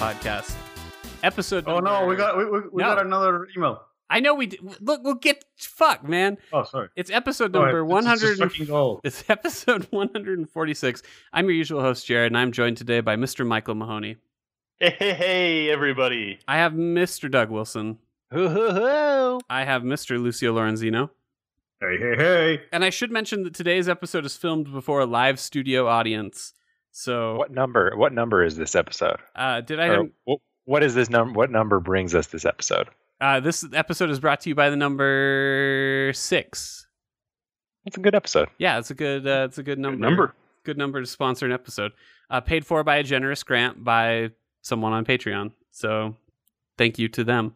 podcast. Episode. Oh no, we got we, we, we No. got another email. I know we did. Look, we'll get fuck, man. Oh, sorry. It's episode Go number It's- one it's hundred. It's episode one hundred and forty-six. I'm your usual host, Jared, and I'm joined today by Mr. Michael Mahoney. Hey, hey, hey, everybody. I have Mr. Doug Wilson. Hoo, hoo, hoo. I have Mr. Lucio Lorenzino. Hey, hey, hey. And I should mention that today's episode is filmed before a live studio audience. So, What number? What number is this episode? uh, did I? Or wh- what is this number? What number brings us this episode? Uh, this episode is brought to you by the number six. It's a good episode. Yeah, it's a good. Uh, it's a good number. Good number. Good number to sponsor an episode. Uh, paid for by a generous grant by someone on Patreon. So, thank you to them.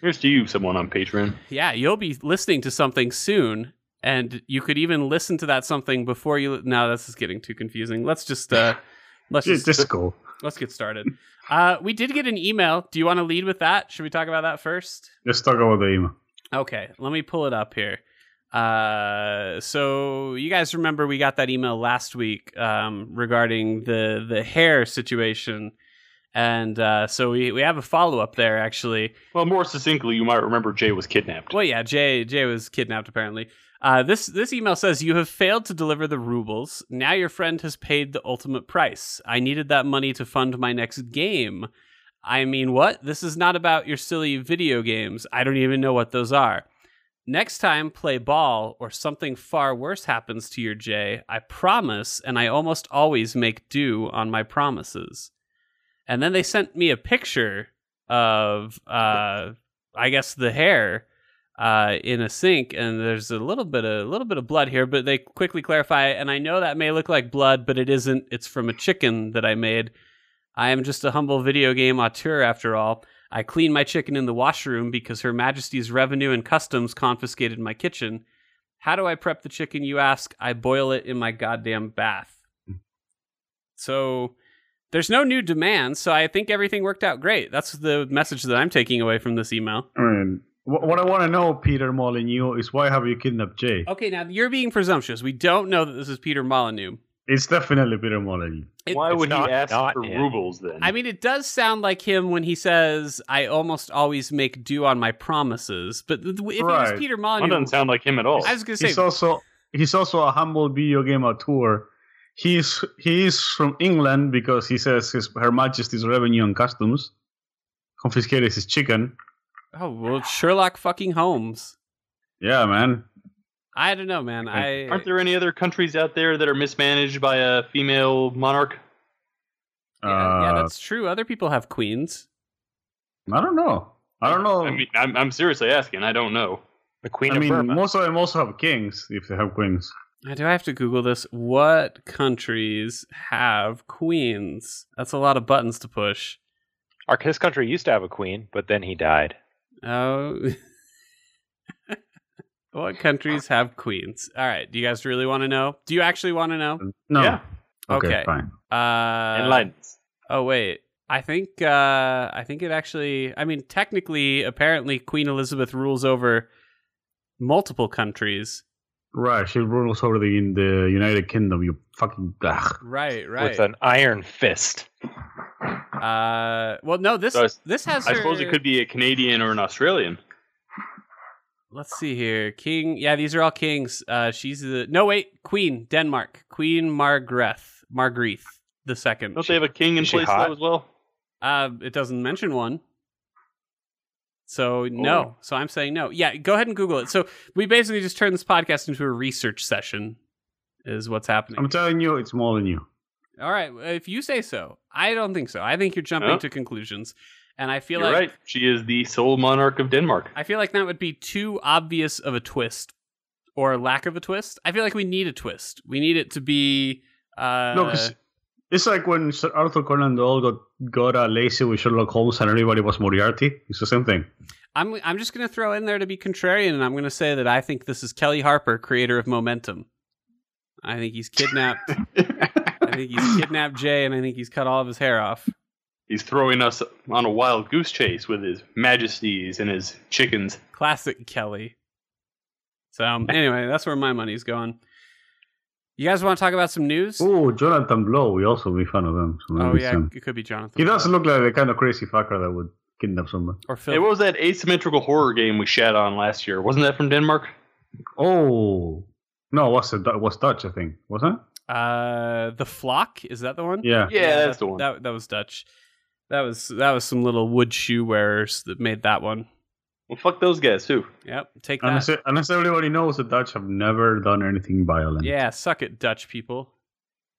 Here's to you, someone on Patreon. Yeah, you'll be listening to something soon, and you could even listen to that something before you. Now this is getting too confusing. Let's just. Uh, let's Just, just go. let's get started. Uh, we did get an email. Do you want to lead with that? Should we talk about that first? Let's talk about the email. Okay, let me pull it up here. Uh, so you guys remember we got that email last week um, regarding the the hair situation, and uh, so we we have a follow up there actually. Well, more succinctly, you might remember Jay was kidnapped. Well, yeah, Jay Jay was kidnapped apparently. Uh, this this email says you have failed to deliver the rubles. Now your friend has paid the ultimate price. I needed that money to fund my next game. I mean, what? This is not about your silly video games. I don't even know what those are. Next time, play ball or something far worse happens to your Jay. I promise, and I almost always make do on my promises. And then they sent me a picture of, uh, I guess, the hair uh, in a sink, and there's a little bit of a little bit of blood here, but they quickly clarify. And I know that may look like blood, but it isn't. It's from a chicken that I made. I am just a humble video game auteur, after all. I clean my chicken in the washroom because Her Majesty's Revenue and Customs confiscated my kitchen. How do I prep the chicken, you ask? I boil it in my goddamn bath. So there's no new demands, so I think everything worked out great. That's the message that I'm taking away from this email. I mean, what I want to know, Peter Molyneux, is why have you kidnapped Jay? Okay, now you're being presumptuous. We don't know that this is Peter Molyneux. It's definitely Peter Molyneux. It- Why would not- he ask not for him. rubles then? I mean, it does sound like him when he says, "I almost always make do on my promises." But th- if it was Right. Peter that doesn't sound like him at all. I was going to say He's say, also he's also a humble video game auteur. He's he's from England because he says his Her Majesty's Revenue and Customs confiscated his chicken. "Oh well, Sherlock fucking Holmes." Yeah, man. I don't know, man. I Aren't there any other countries out there that are mismanaged by a female monarch? yeah, yeah, Uh, that's true. Other people have queens. I don't know. I don't know. I mean, I'm, I'm seriously asking. I don't know. The Queen I of mean, Burma. most of them also have kings if they have queens. Uh, Do I have to Google this? What countries have queens? That's a lot of buttons to push. Our his country used to have a queen, but then he died. Oh. what countries have queens? All right. Do you guys really want to know? Do you actually want to know? No. Yeah. Okay, Okay. fine. Uh, Enlighten. Oh wait. I think uh I think it actually I mean technically apparently Queen Elizabeth rules over multiple countries. Right, she rules over the in the United Kingdom. You fucking ugh. Right, right. With an iron fist. Uh well no this So I s- this has I her- suppose it could be a Canadian or an Australian. Let's see here. King Yeah, these are all kings. Uh she's the No wait, Queen Denmark. Queen Margrethe. Margrethe the second. Don't they have a king in place though as well? Uh, it doesn't mention one. So no. Oh. So I'm saying no. Yeah, go ahead and Google it. So we basically just turned this podcast into a research session, is what's happening. I'm telling you, it's more than you. All right, if you say so. I don't think so. I think you're jumping Oh. to conclusions, and I feel You're like right. She is the sole monarch of Denmark. I feel like that would be too obvious of a twist or lack of a twist. I feel like we need a twist. We need it to be. Uh, No, 'cause it's like when Sir Arthur Conan Doyle got got uh, lazy with Sherlock Holmes and everybody was Moriarty. It's the same thing. I'm I'm just going to throw in there to be contrarian, and I'm going to say that I think this is Kelly Harper, creator of Momentum. I think he's kidnapped. I think he's kidnapped Jay, and I think he's cut all of his hair off. He's throwing us on a wild goose chase with his majesties and his chickens. Classic Kelly. So um, anyway, that's where my money's going. You guys want to talk about some news? Oh, Jonathan Blow. We also be fan of him. So oh yeah, some- it could be Jonathan. He does Blow. look like the kind of crazy fucker that would kidnap someone. or Phil. Hey, what was that asymmetrical horror game we shat on last year? Wasn't that from Denmark? Oh no, was it was Dutch? I think wasn't it? Uh, the flock is that the one? Yeah. Yeah, that's that, the one. That that was Dutch. That was that was some little wood shoe wearers that made that one. Well, fuck those guys too. Yep, take that. Unless, that. unless everybody knows, the Dutch have never done anything violent. Yeah, suck it, Dutch people.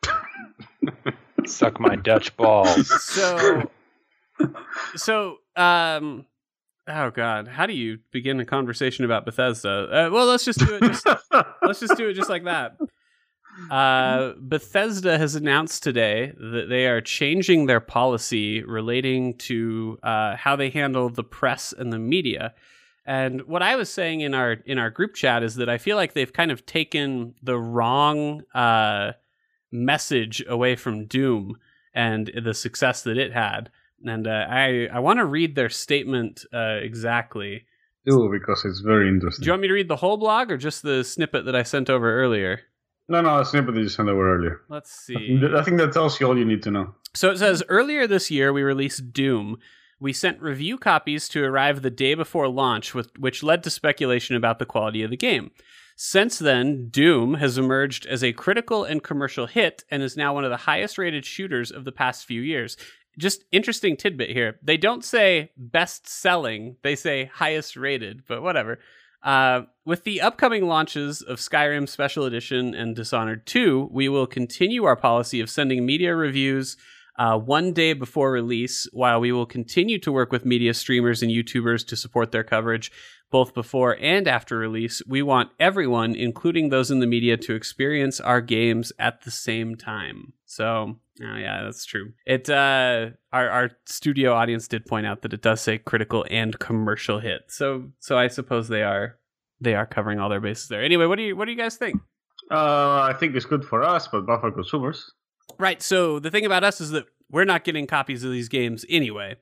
Suck my Dutch balls. So, so um, oh god, how do you begin a conversation about Bethesda? Uh, well, let's just do it. Just let's just do it just like that. Uh, Bethesda has announced today that they are changing their policy relating to uh, how they handle the press and the media. And what I was saying in our in our group chat is that I feel like they've kind of taken the wrong uh, message away from Doom and the success that it had. And uh, I I want to read their statement uh, exactly. do because it's very interesting. Do you want me to read the whole blog or just the snippet that I sent over earlier? No, no, a snippet that you sent over earlier. Let's see. I think that tells you all you need to know. So it says earlier this year we released Doom. We sent review copies to arrive the day before launch, with, which led to speculation about the quality of the game. Since then, Doom has emerged as a critical and commercial hit and is now one of the highest rated shooters of the past few years. Just interesting tidbit here. They don't say best selling, they say highest rated, but whatever. Uh, with the upcoming launches of Skyrim Special Edition and Dishonored 2, we will continue our policy of sending media reviews uh, one day before release, while we will continue to work with media streamers and YouTubers to support their coverage both before and after release. We want everyone, including those in the media, to experience our games at the same time. So, oh yeah, that's true. It uh, our our studio audience did point out that it does say critical and commercial hit. So, so I suppose they are they are covering all their bases there. Anyway, what do you what do you guys think? Uh, I think it's good for us, but bad for consumers. Right. So the thing about us is that we're not getting copies of these games anyway.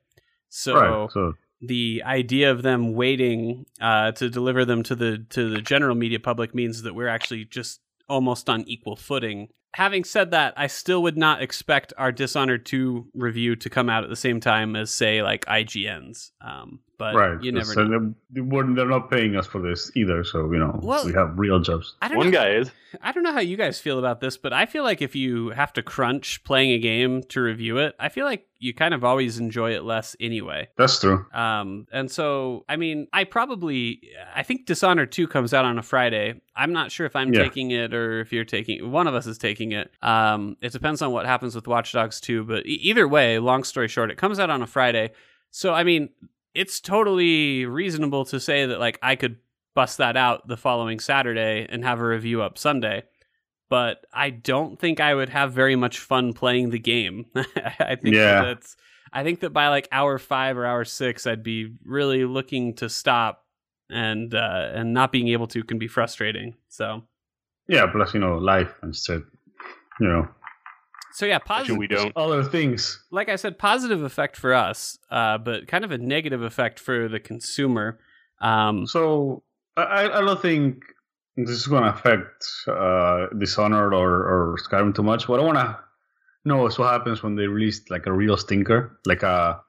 So right. So the idea of them waiting uh, to deliver them to the to the general media public means that we're actually just almost on equal footing. Having said that, I still would not expect our Dishonored 2 review to come out at the same time as, say, like IGN's. Um, but right. you never so know. they, they weren't- they're not paying us for this either. So you know Well- we have real jobs. I don't One know. guy is. I don't know how you guys feel about this, but I feel like if you have to crunch playing a game to review it, I feel like you kind of always enjoy it less anyway. That's true. Um, and so, I mean, I probably, I think Dishonored 2 comes out on a Friday. I'm not sure if I'm Yeah. taking it or if you're taking One of us is taking it. Um, it depends on what happens with Watch Dogs 2. But e- either way, long story short, it comes out on a Friday. So, I mean, it's totally reasonable to say that, like, I could bust that out the following Saturday and have a review up Sunday. But I don't think I would have very much fun playing the game. I think Yeah. that that's I think that by like hour five or hour six, I'd be really looking to stop, and uh, and not being able to can be frustrating. So Yeah. Plus, you know, life and shit. You know, so yeah, positive. we don't. other things. Like I said, positive effect for us, uh, but kind of a negative effect for the consumer. Um, So I, I don't think this is going to affect uh, Dishonored or, or Skyrim too much. What I want to know is what happens when they release like a real stinker, like a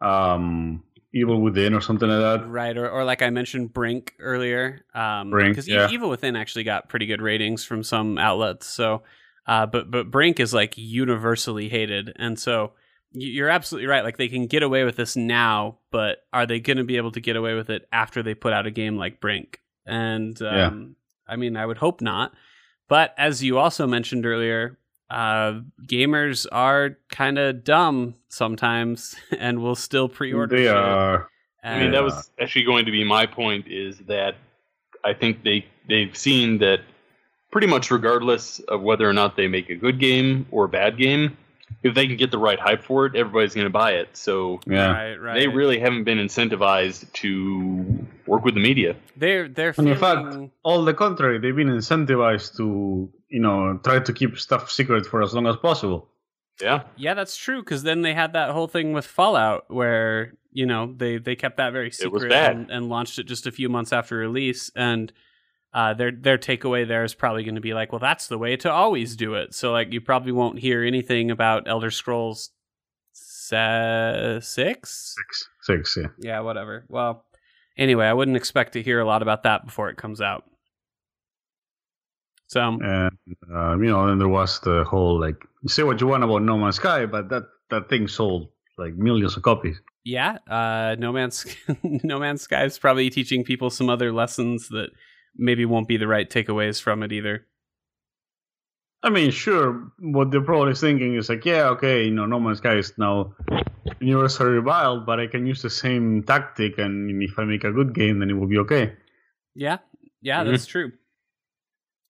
um, Evil Within or something like that. Right, or, or like I mentioned, Brink earlier. Um, Brink, because yeah. Evil Within actually got pretty good ratings from some outlets. So, uh, but but Brink is like universally hated, and so you're absolutely right. Like they can get away with this now, but are they going to be able to get away with it after they put out a game like Brink? And um, Yeah. I mean, I would hope not. But as you also mentioned earlier, uh, gamers are kind of dumb sometimes, and will still pre-order. They shit. are. I mean, that was actually going to be my point. Is that I think they they've seen that pretty much regardless of whether or not they make a good game or a bad game, if they can get the right hype for it, everybody's going to buy it. So Yeah. Right, right. they really haven't been incentivized to work with the media. They're they're And in fact, all the contrary, they've been incentivized to, you know, try to keep stuff secret for as long as possible. Yeah, yeah, that's true. Because then they had that whole thing with Fallout, where you know they they kept that very secret was bad. And, and launched it just a few months after release. And uh, their their takeaway there is probably going to be like, well, that's the way to always do it. So like, you probably won't hear anything about Elder Scrolls se- six. Six, six, yeah. Yeah, whatever. Well, anyway, I wouldn't expect to hear a lot about that before it comes out. So And uh, you know, then there was the whole like, say what you want about No Man's Sky, but that that thing sold like millions of copies. yeah, uh, No Man's No Man's Sky is probably teaching people some other lessons that maybe won't be the right takeaways from it either. I mean, sure, what they're probably thinking is like, yeah, okay, you know, No Man's Sky is now universally reviled, but I can use the same tactic, and if I make a good game, then it will be okay. Yeah, yeah, Mhm. that's true.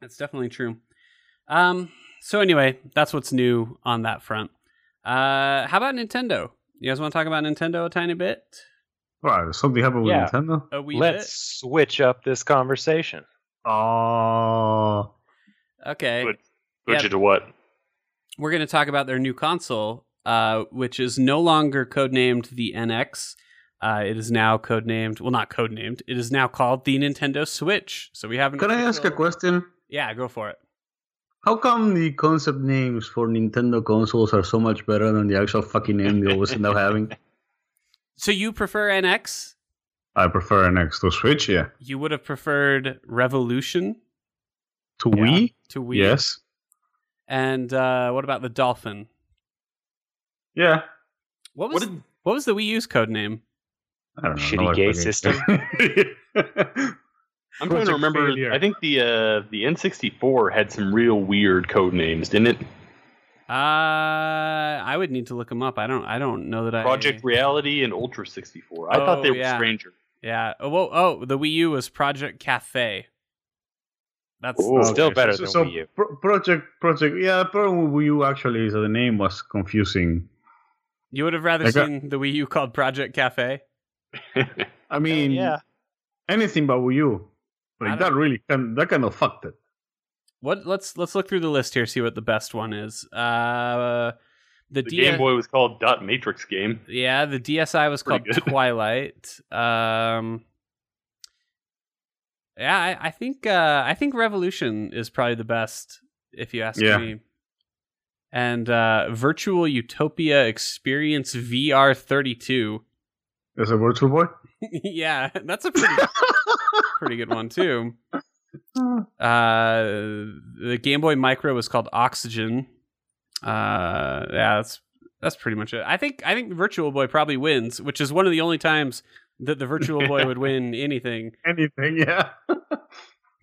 That's definitely true. Um, so anyway, that's what's new on that front. Uh, how about Nintendo? You guys want to talk about Nintendo a tiny bit? Right, something happened with Yeah. Nintendo. A wee Let's switch up this conversation. Oh, bit. Okay. Good. Switch Yeah. it to what? we're going to talk about their new console, uh, which is no longer codenamed the NX. Uh, it is now codenamed, well, not codenamed. It is now called the Nintendo Switch. So we haven't. can I ask a question? Yeah, go for it. How come the concept names for Nintendo consoles are so much better than the actual fucking name they always end up having? So you prefer NX? I prefer NX to Switch, yeah. You would have preferred Revolution To Yeah. Wii, to Wii. yes, And uh, what about the Dolphin? yeah. What was What did what was the Wii U's code name? I don't know. Shitty no, I gay forget. system. I'm trying to remember. Failure. I think the uh, the N64 had some real weird code names, didn't it? Uh, I would need to look them up. I don't. I don't know that I. Project Reality and Ultra 64. I Oh, thought they were yeah. stranger. Yeah. Oh, whoa, oh, the Wii U was Project Cafe. That's Ooh. Still Okay, better so, than so Wii U. Pro- Project, Project, yeah, problem with Wii U actually is that the name was confusing. you would have rather Like a- seen the Wii U called Project Cafe. I mean, yeah. anything but Wii U. Like that really, kind that kind of fucked it. What? Let's let's look through the list here. See what the best one is. Uh, the, The D- Game Boy was called Dot Matrix Game. Yeah, the DSi was called good. Twilight. Um, yeah, I, I think uh, I think Revolution is probably the best, if you ask Yeah. me. And uh, Virtual Utopia Experience VR thirty two. is it Virtual Boy. yeah, that's a pretty pretty good one too. Uh, the Game Boy Micro was called Oxygen. Uh, yeah, that's that's pretty much it. I think I think Virtual Boy probably wins, which is one of the only times that the Virtual Boy would win anything. Anything, yeah.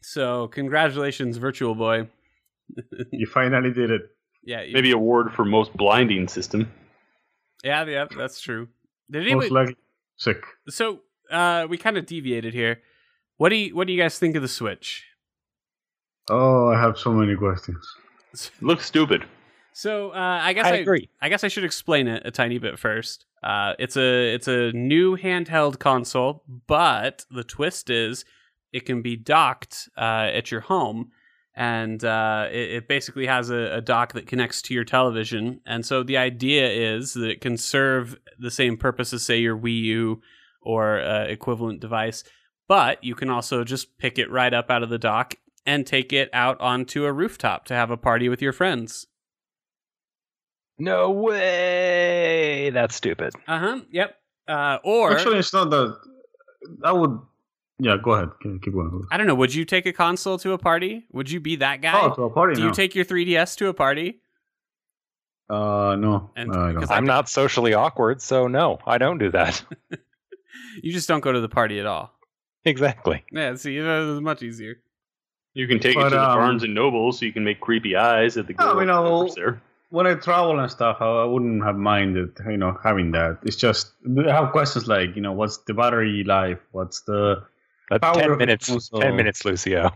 So, congratulations, Virtual Boy. you finally did it. Yeah, you- Maybe award for most blinding system. yeah, yeah, that's true. Did Most anybody? likely sick. So, uh, we kind of deviated here. What do you What do you guys think of the Switch? Oh, I have so many questions. Looks stupid. So, uh, I guess I I, agree. I guess I should explain it a tiny bit first. Uh, it's a it's a new handheld console, but the twist is it can be docked uh, at your home, and uh, it, it basically has a, a dock that connects to your television. And so the idea is that it can serve the same purpose as say your Wii U or uh, equivalent device, but you can also just pick it right up out of the dock and take it out onto a rooftop to have a party with your friends. No way. That's stupid. Uh huh. Yep. Uh, or Actually, it's not that. I would. Yeah, go ahead. Keep keep going. I don't know. Would you take a console to a party? Would you be that guy? Oh, to a party Do now. you take your 3DS to a party? uh, no. And- uh, I don't. I'm not socially awkward, so no, I don't do that. You just don't go to the party at all. exactly. Yeah. See, that was much easier. You can take But, it to the um, Barnes and Noble so you can make creepy eyes at the Oh, girl you know, workers there. when I travel and stuff, I, I wouldn't have minded, you know, having that. It's just I have questions like, you know, what's the battery life? What's the, That's Power ten minutes. console. Ten minutes, Lucio.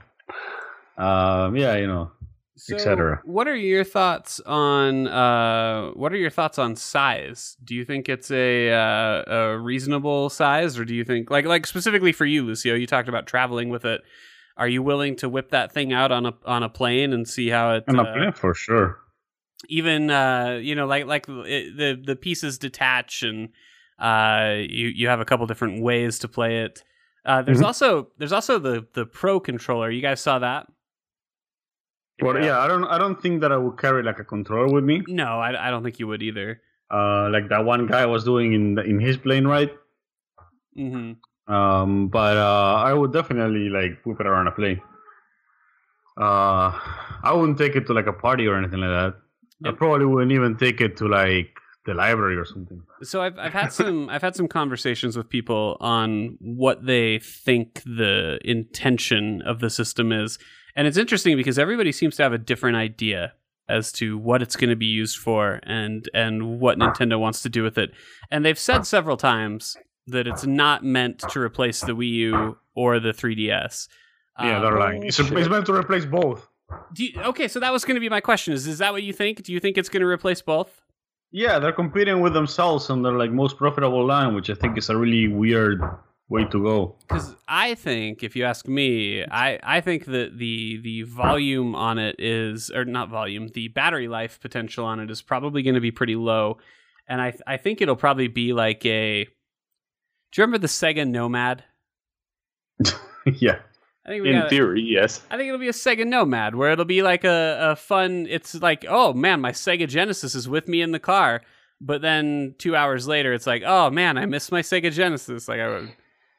um, yeah, you know, So, cetera. what are your thoughts on uh, what are your thoughts on size? Do you think it's a uh, a reasonable size, or do you think like like specifically for you, Lucio? You talked about traveling with it. Are you willing to whip that thing out on a on a plane and see how it? and a uh, plan for sure. even uh you know like like it, the the pieces detach and uh you you have a couple different ways to play it Uh, there's Mhm. also there's also the the Pro controller. You guys saw that? But yeah, I don't I don't think that I would carry like a controller with me. No, I, I don't think you would either. Uh, like that one guy was doing in the, in his plane ride. hmm Um, but uh, I would definitely like whip it around a plane. Uh, I wouldn't take it to like a party or anything like that. I probably wouldn't even take it to like the library or something. So I've I've had some I've had some conversations with people on what they think the intention of the system is, and it's interesting because everybody seems to have a different idea as to what it's going to be used for and and what Nintendo wants to do with it. And they've said several times that it's not meant to replace the Wii U or the 3DS. Yeah, Um, they're lying. It's, bullshit. it's meant to replace both. do you- okay, so that was going to be my question: is is that what you think? Do you think it's going to replace both? Yeah, they're competing with themselves on their like most profitable line, which I think is a really weird way to go. Because I think, if you ask me, I, I think that the the volume on it is, or not volume, the battery life potential on it is probably going to be pretty low, and I I think it'll probably be like a. Do you remember the Sega Nomad? yeah. I think we In got. theory, yes. I think it'll be a Sega Nomad where it'll be like a, a fun. It's like, oh man, my Sega Genesis is with me in the car, but then two hours later, it's like, oh man, I missed my Sega Genesis. Like, I,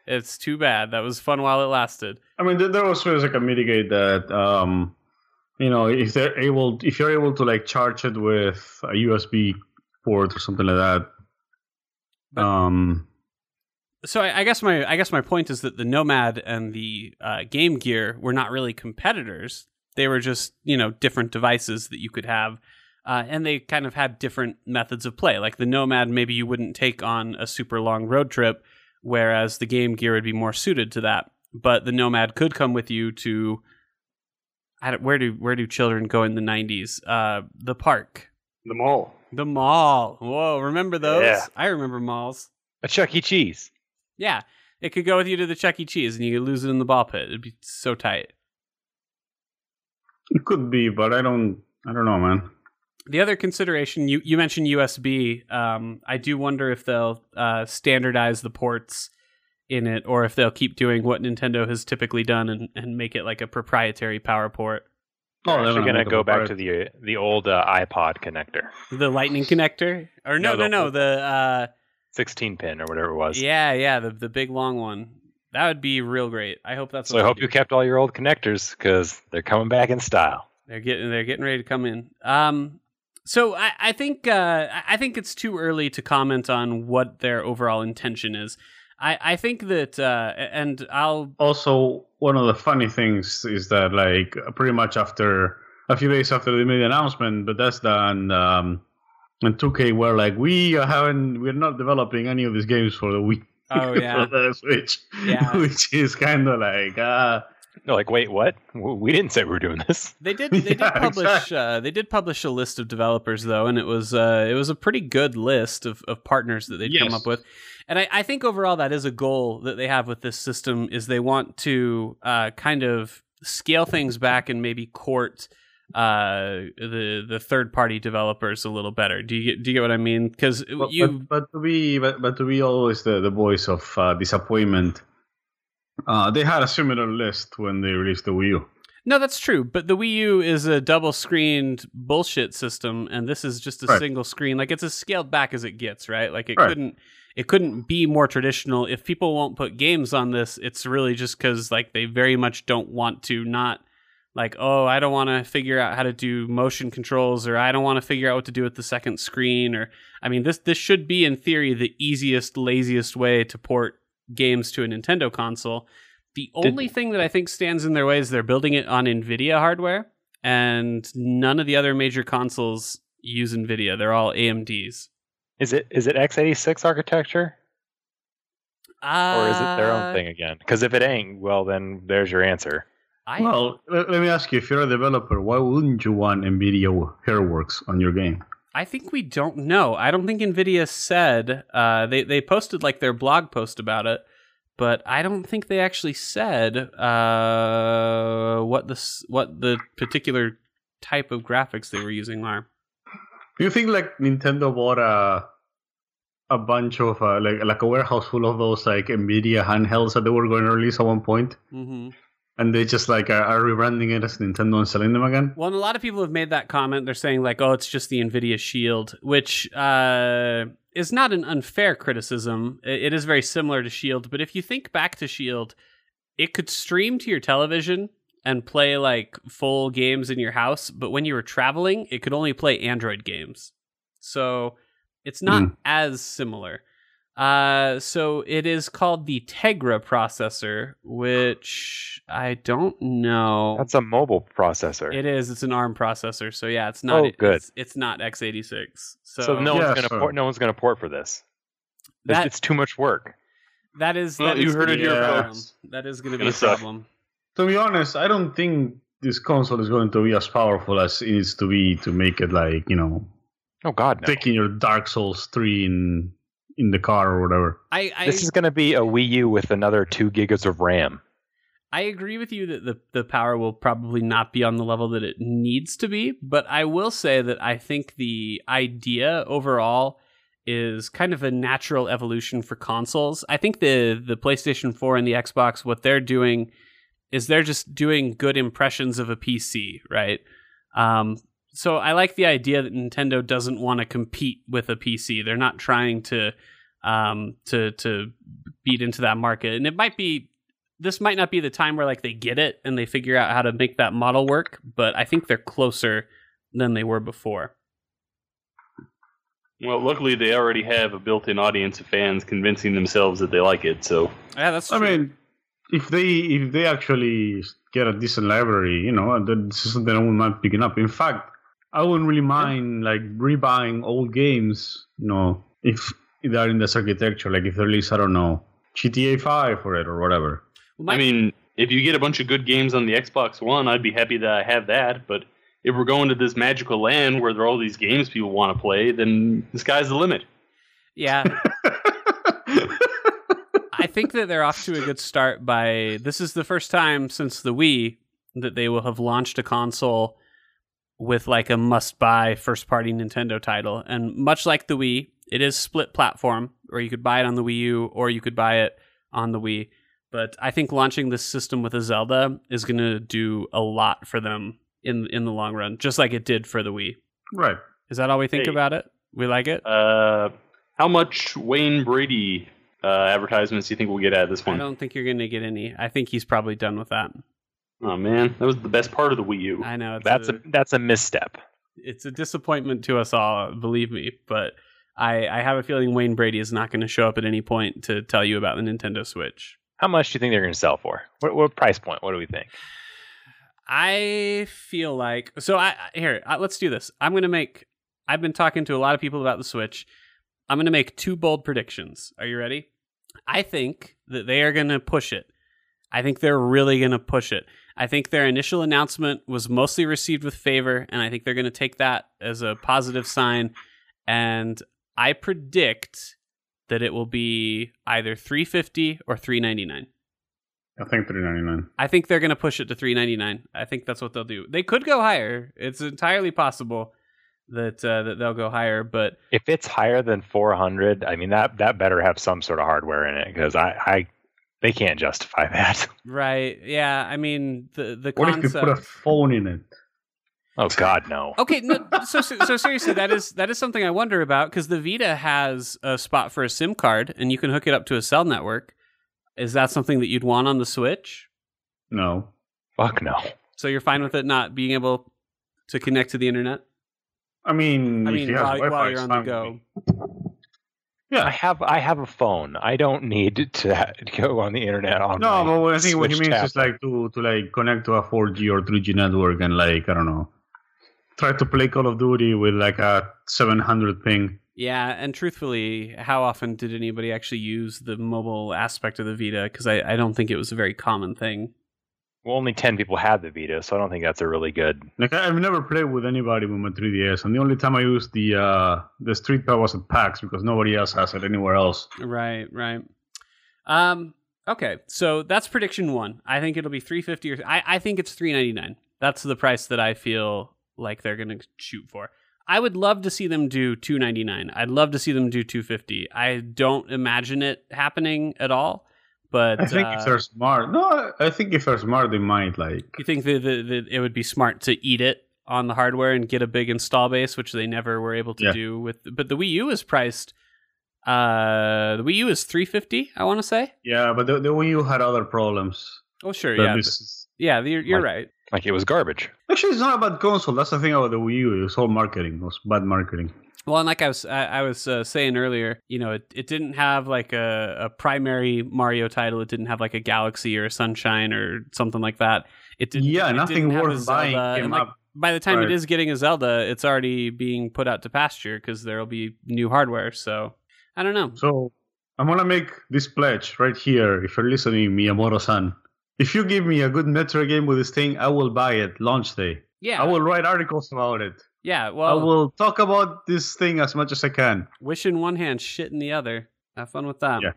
it's too bad. That was fun while it lasted. I mean, there, there was ways I can mitigate that. Um, you know, if they're able, if you're able to like charge it with a USB port or something like that. But- Um, so I, I guess my I guess my point is that the Nomad and the uh, Game Gear were not really competitors. They were just you know different devices that you could have, uh, and they kind of had different methods of play. Like the Nomad, maybe you wouldn't take on a super long road trip, whereas the Game Gear would be more suited to that. But the Nomad could come with you to I don't, where do where do children go in the '90s? Uh, the park, The mall. the mall. Whoa, remember those? Yeah. I remember malls. A Chuck E. Cheese. Yeah, it could go with you to the Chuck E. Cheese, and you could lose it in the ball pit. It'd be so tight. it could be, but I don't. I don't know, man. The other consideration you you mentioned USB. Um, I do wonder if they'll uh, standardize the ports in it, or if they'll keep doing what Nintendo has typically done and, and make it like a proprietary power port. Oh, We're they're actually gonna gonna make a go back proprietary- to the the old uh, iPod connector, The Lightning connector, or no, no, No, no, the- the uh, 16 pin or whatever it was. yeah, yeah, the the big long one. That would be real great. I hope that's. So what I hope do. you kept all your old connectors because they're coming back in style. They're getting they're getting ready to come in. Um, so I, I think uh, I- I think it's too early to comment on what their overall intention is. I, I think that uh, and I'll Also, one of the funny things is that, like, pretty much after a few days after they made the announcement, Bethesda and um, and 2K were like, we haven't, we're not developing any of these games for the Wii. oh yeah for the Switch, Yeah. which is kind of like, uh, No, like, wait, what? We didn't say we were doing this. they did they did publish exactly. uh, they did publish a list of developers though and it was uh, it was a pretty good list of, of partners that they'd come up with and I, I think overall that is a goal that they have with this system is they want to uh, kind of scale things back and maybe court uh, the the third party developers a little better. Do you get, do you get what I mean? Because but, you but, but to be, but, but to be always the, the voice of uh, disappointment, uh, they had a similar list when they released the Wii U. no, that's true. But the Wii U is a double screened bullshit system, and this is just a Right. single screen. Like it's as scaled back as it gets, right? Like it Right. couldn't it couldn't be more traditional. If people won't put games on this, it's really just because like they very much don't want to not like oh I don't want to figure out how to do motion controls or I don't want to figure out what to do with the second screen or I mean this this should be in theory the easiest laziest way to port games to a Nintendo console. The only thing that I think stands in their way is they're building it on Nvidia hardware and none of the other major consoles use Nvidia. They're all AMDs. Is it is it x86 architecture or is it their Uh, own thing again? Because if it ain't, well, then there's your answer. I, well, let, me ask you: if you're a developer, why wouldn't you want NVIDIA Hairworks on your game? I think we don't know. I don't think Nvidia said uh, they they posted like their blog post about it, but I don't think they actually said uh, what the what the particular type of graphics they were using are. Do you think like Nintendo bought a a bunch of uh, like like a warehouse full of those like Nvidia handhelds that they were going to release at one point, hmm and they just like are, are rebranding it as Nintendo and selling them again. Well, and a lot of people have made that comment. They're saying like, "Oh, it's just the Nvidia Shield," which uh, is not an unfair criticism. It is very similar to Shield, but if you think back to Shield, it could stream to your television and play like full games in your house, but when you were traveling, it could only play Android games. So it's not Hmm. as similar. Uh, so it is called the Tegra processor, which I don't know. That's a mobile processor. It is. It's an ARM processor. So yeah, it's not. Oh, good. It's, it's not x86. So, so no Yeah, one's gonna sure. port. No one's gonna port for this. It's- that it's too much work. that is. Well, that you is heard gonna it be here a problem. folks. That is going to be a suck. problem. To be honest, I don't think this console is going to be as powerful as it needs to be to make it like you know Oh God, no. taking your Dark Souls three in in the car or whatever. I I, This is gonna be a Wii U with another two gigas of RAM. I agree with you that the the power will probably not be on the level that it needs to be, but I will say that I think the idea overall is kind of a natural evolution for consoles. I think the the PlayStation 4 and the Xbox what they're doing is they're just doing good impressions of a PC, right? Um so I like the idea that Nintendo doesn't want to compete with a PC. They're not trying to um to to beat into that market. And it might be this might not be the time where like they get it and they figure out how to make that model work, but I think they're closer than they were before. Well, luckily they already have a built-in audience of fans convincing themselves that they like it. So Yeah, that's True. I mean, if they if they actually get a decent library, you know, then this is something I wouldn't picking up. In fact, I wouldn't really mind like rebuying old games, you know, if they're in this architecture. Like if they release, I don't know, GTA Five for it or whatever. Well, my- I mean, if you get a bunch of good games on the Xbox One, I'd be happy that I have that. But if we're going to this magical land where there are all these games people want to play, then the sky's the limit. yeah, I think that they're off to a good start by this is the first time since the Wii that they will have launched a console with like a must buy first party Nintendo title. And much like the Wii, it is split platform or you could buy it on the Wii U or you could buy it on the Wii. But I think launching this system with a Zelda is going to do a lot for them in in the long run, just like it did for the Wii. right. Is that all we think Hey. about it? We like it? Uh, how much Wayne Brady uh, advertisements do you think we'll get at this point? I don't think you're going to get any. I think he's probably done with that. Oh man, that was the best part of the Wii U. I know That's a, a that's a misstep. it's a disappointment to us all, believe me. But I I have a feeling Wayne Brady is not going to show up at any point to tell you about the Nintendo Switch. How much do you think they're going to sell for? What, what price point? What do we think? I feel like so. I I- here uh, let's do this. I'm going to make. I've been talking to a lot of people about the Switch. I'm going to make two bold predictions. Are you ready? I think that they are going to push it. I think they're really going to push it. I think their initial announcement was mostly received with favor, and I think they're going to take that as a positive sign. And I predict that it will be either 350 or 399. I think three ninety nine. I think they're going to push it to 399. I think that's what they'll do. They could go higher. It's entirely possible that uh, that they'll go higher, but If it's higher than 400, I mean that that better have some sort of hardware in it because I, I they can't justify that. right, yeah. I mean the the What if you put a phone in it? Oh God, no. Okay, no, so so seriously, that is that is something I wonder about because the Vita has a spot for a SIM card, and you can hook it up to a cell network. Is that something that you'd want on the Switch? No. Fuck no. So you're fine with it not being able to connect to the internet? I mean, I mean, he has while, Wi-Fi, while you're on the go. With me. I have I have a phone. I don't need to go on the internet on No, my but what I think what he Switch means is like to to like connect to a 4G or 3G network and like I don't know, try to play Call of Duty with like a 700 ping. Yeah, and truthfully, how often did anybody actually use the mobile aspect of the Vita? Because I, I don't think it was a very common thing. Well, only ten people have the Vita, so I don't think that's a really good. Like I- I've never played with anybody with my 3DS, and the only time I used the uh the StreetPass was at PAX because nobody else has it anywhere else. Right, right. Um, okay, so that's prediction one. I think it'll be three fifty or I, I think it's three ninety nine. That's the price that I feel like they're gonna shoot for. I would love to see them do 299. I'd love to see them do 250. I don't imagine it happening at all. But I think uh, if they're smart, no, I think if they're smart, they might like. you think that, that, that it would be smart to eat it on the hardware and get a big install base, which they never were able to Yeah. do with. But the Wii U is priced. Uh, the Wii U is 350. I want to say. Yeah, but the, the Wii U had other problems. Oh sure, yeah, this is- yeah. You're, you're Like- right. Like it was garbage. Actually, it's not a bad console. That's the thing about the Wii U. It was all marketing. It was bad marketing. Well, and like I was, I, I was uh, saying earlier, you know, it, it didn't have like a, a primary Mario title. It didn't have like a Galaxy or a Sunshine or something like that. It didn't. yeah, it nothing didn't worth buying came like, up. By the time it Right. is getting a Zelda, it's already being put out to pasture because there will be new hardware. So I don't know. So I'm gonna make this pledge right here. If you're listening, Miyamoto-san, if you give me a good Metroid game with this thing, I will buy it launch day. Yeah, I will write articles about it. Yeah. well, I will talk about this thing as much as I can. wish in one hand, shit in the other. Have fun with that. Yeah.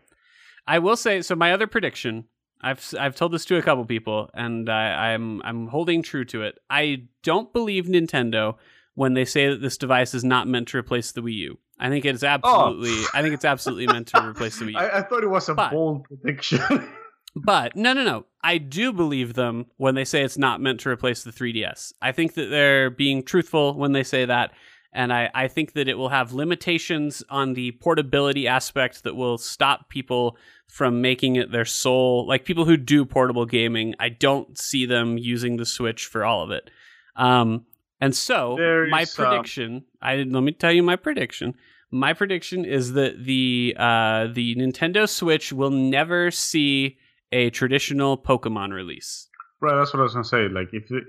I will say so. My other prediction, I've I've told this to a couple people, and I, I'm I'm holding true to it. I don't believe Nintendo when they say that this device is not meant to replace the Wii U. I think it's oh. absolutely. Oh. I think it's absolutely meant to replace the Wii U. I, I thought it was a But- bold prediction. But no, no, no. I do believe them when they say it's not meant to replace the 3DS. I think that they're being truthful when they say that. And I, I think that it will have limitations on the portability aspect that will stop people from making it their sole. Like people who do portable gaming, I don't see them using the Switch for all of it. Um, and so my prediction, I let me tell you my prediction. My prediction is that the uh, the Nintendo Switch will never see a traditional Pokemon release. right, that's what I was gonna say. Like, if it,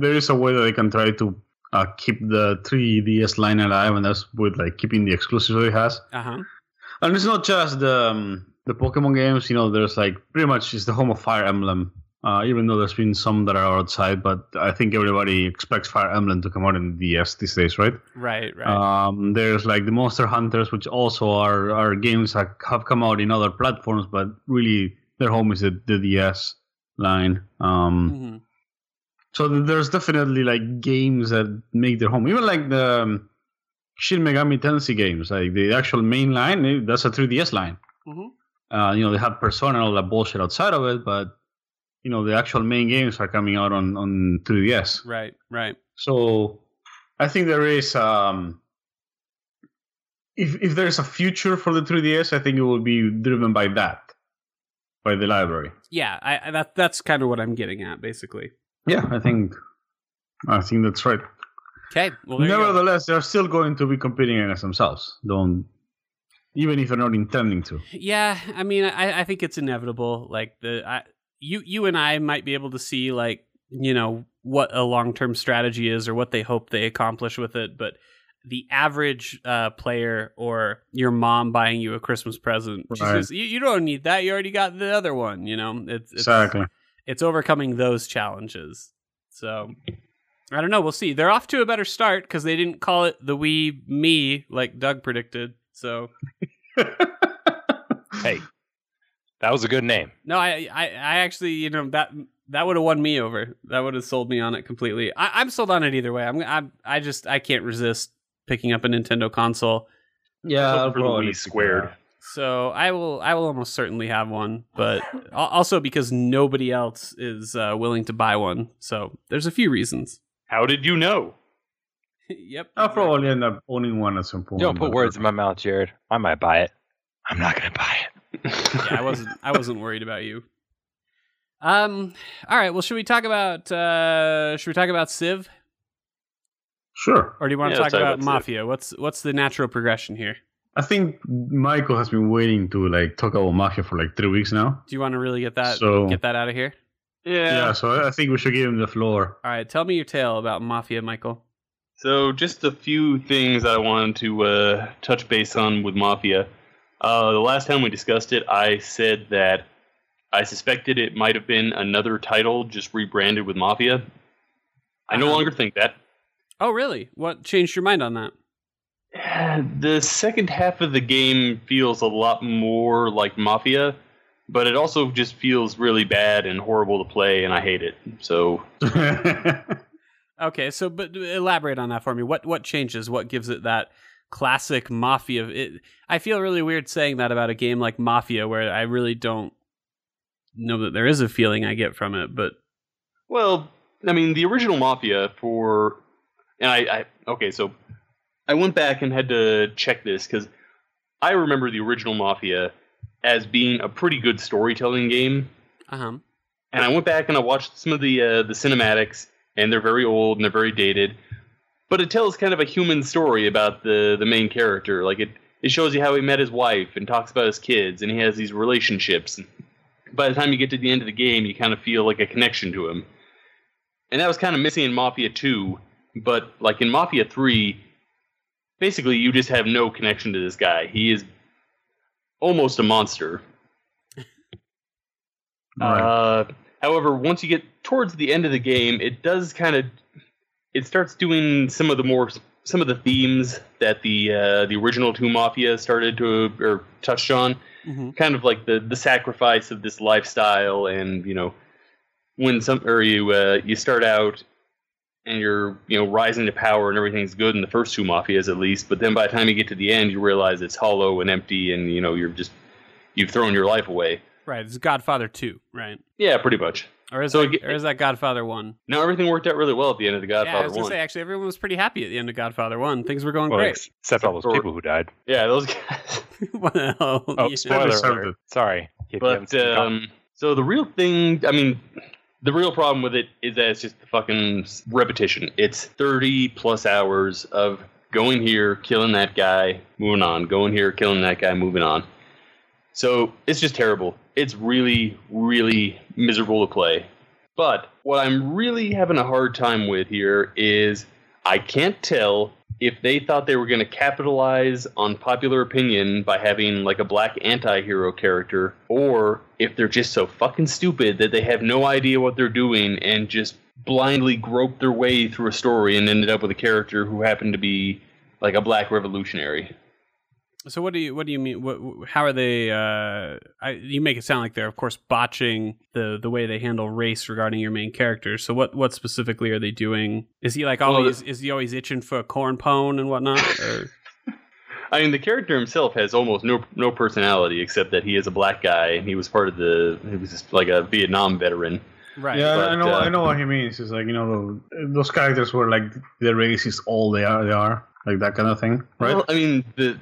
there is a way that they can try to uh, keep the 3DS line alive, and that's with like keeping the exclusives that it has. Uh huh. And it's not just the um, the Pokemon games. You know, there's like pretty much it's the home of Fire Emblem. Uh, even though there's been some that are outside, but I think everybody expects Fire Emblem to come out in the DS these days, right? Right. Right. Um, there's like the Monster Hunters, which also are are games that have come out in other platforms, but really their home is the, the DS line. Um, Mhm. so there's definitely like games that make their home, even like the um, Shin Megami Tensei games, like the actual main line. eh, That's a 3DS line. Mhm. Uh, you know, they have Persona and all that bullshit outside of it, but you know, the actual main games are coming out on on 3DS. Right. Right. So I think there is um if if there's a future for the 3DS, I think it will be driven by that. By the library. Yeah. I, I that that's kind of what I'm getting at, basically. Yeah, I think I think that's right. Okay. Well, there you go. Nevertheless, they're still going to be competing against themselves. Don't even if they're not intending to. Yeah, I mean, I, I think it's inevitable. Like the I, you you and I might be able to see like you know what a long term strategy is or what they hope they accomplish with it, but the average uh, player or your mom buying you a Christmas present, she Right. says, you, "You don't need that. You already got the other one." You know, it's, it's Exactly. it's overcoming those challenges. So I don't know. We'll see. They're off to a better start because they didn't call it the Wii Me like Doug predicted. So Hey, that was a good name. no, I, I, I actually, you know, that that would have won me over. That would have sold me on it completely. I, I'm sold on it either way. I'm, I'm, I just, I can't resist picking up a Nintendo console. yeah, Hope I'll for the probably Wii squared. So I will, I will almost certainly have one, but also because nobody else is uh, willing to buy one. So there's a few reasons. How did you know? yep. I'll exactly. probably end up owning one at some point. Don't put words in my mouth, Jared. I might buy it. I'm not gonna buy it. yeah, I wasn't I wasn't worried about you. Um all right, well should we talk about uh should we talk about Civ Sure. or do you want Yeah, to talk talk about, about Civ. Mafia? What's what's the natural progression here? I think Michael has been waiting to like talk about Mafia for like three weeks now. Do you want to really get that So- get that out of here? Yeah. Yeah, so I think we should give him the floor. All right, tell me your tale about Mafia, Michael. So, just a few things I wanted to uh, touch base on with Mafia. Uh, the last time we discussed it, I said that I suspected it might have been another title just rebranded with Mafia. I no Uh-huh. longer think that. Oh, really? What changed your mind on that? The second half of the game feels a lot more like Mafia, but it also just feels really bad and horrible to play, and I hate it. So, Okay, so but elaborate on that for me. What what changes? What gives it that classic mafia? It, I feel really weird saying that about a game like Mafia, where I really don't know that there is a feeling I get from it. But Well, I mean, the original Mafia for, and I, I okay, so I went back and had to check this because I remember the original Mafia as being a pretty good storytelling game, uh huh. and I went back and I watched some of the uh, the cinematics, and they're very old and they're very dated, but it tells kind of a human story about the the main character. Like it, it shows you how he met his wife and talks about his kids, and he has these relationships. By the time you get to the end of the game, you kind of feel like a connection to him and that was kind of missing in Mafia 2. But like in Mafia 3, basically you just have no connection to this guy. He is almost a monster. Right. Uh, however, once you get towards the end of the game, it does kind of it starts doing some of the more some of the themes that the uh, the original two Mafia started to or touched on hmm kind of like the the sacrifice of this lifestyle and you know when some or you uh, you start out and you're you know rising to power and everything's good in the first two mafias at least but then by the time you get to the end you realize it's hollow and empty and you know you're just you've thrown your life away Right. It's Godfather two, right? yeah pretty much Or is So that, it- or is that Godfather one? now everything worked out really well at the end of the Godfather yeah, I godfather was gonna one say actually everyone was pretty happy at the end of Godfather one. Things were going Well, great. ex- except all those Or- people who died. yeah those guys well, Oh, yeah. spoiler deserved alert. it. Sorry. If you haven't But seen the com- um, so the real thing, I mean, the real problem with it is that it's just the fucking repetition. It's thirty plus hours of going here, killing that guy, moving on, going here, killing that guy, moving on. So it's just terrible. It's really, really miserable to play. But what I'm really having a hard time with here is I can't tell if they thought they were going to capitalize on popular opinion by having like a black anti-hero character or if they're just so fucking stupid that they have no idea what they're doing and just blindly grope their way through a story and ended up with a character who happened to be like a black revolutionary. So what do you what do you mean? What, how are they? Uh, I, you make it sound like they're of course botching the the way they handle race regarding your main character. So what what specifically are they doing? Is he like Well, always is he always itching for a corn pone and whatnot? Or, I mean, the character himself has almost no no personality except that he is a black guy and he was part of the he was just like a Vietnam veteran. right. yeah, but, I know. uh, I know what he means. It's like you know those characters were like the racist all they are. They are like that kind of thing, right? Well, I mean, the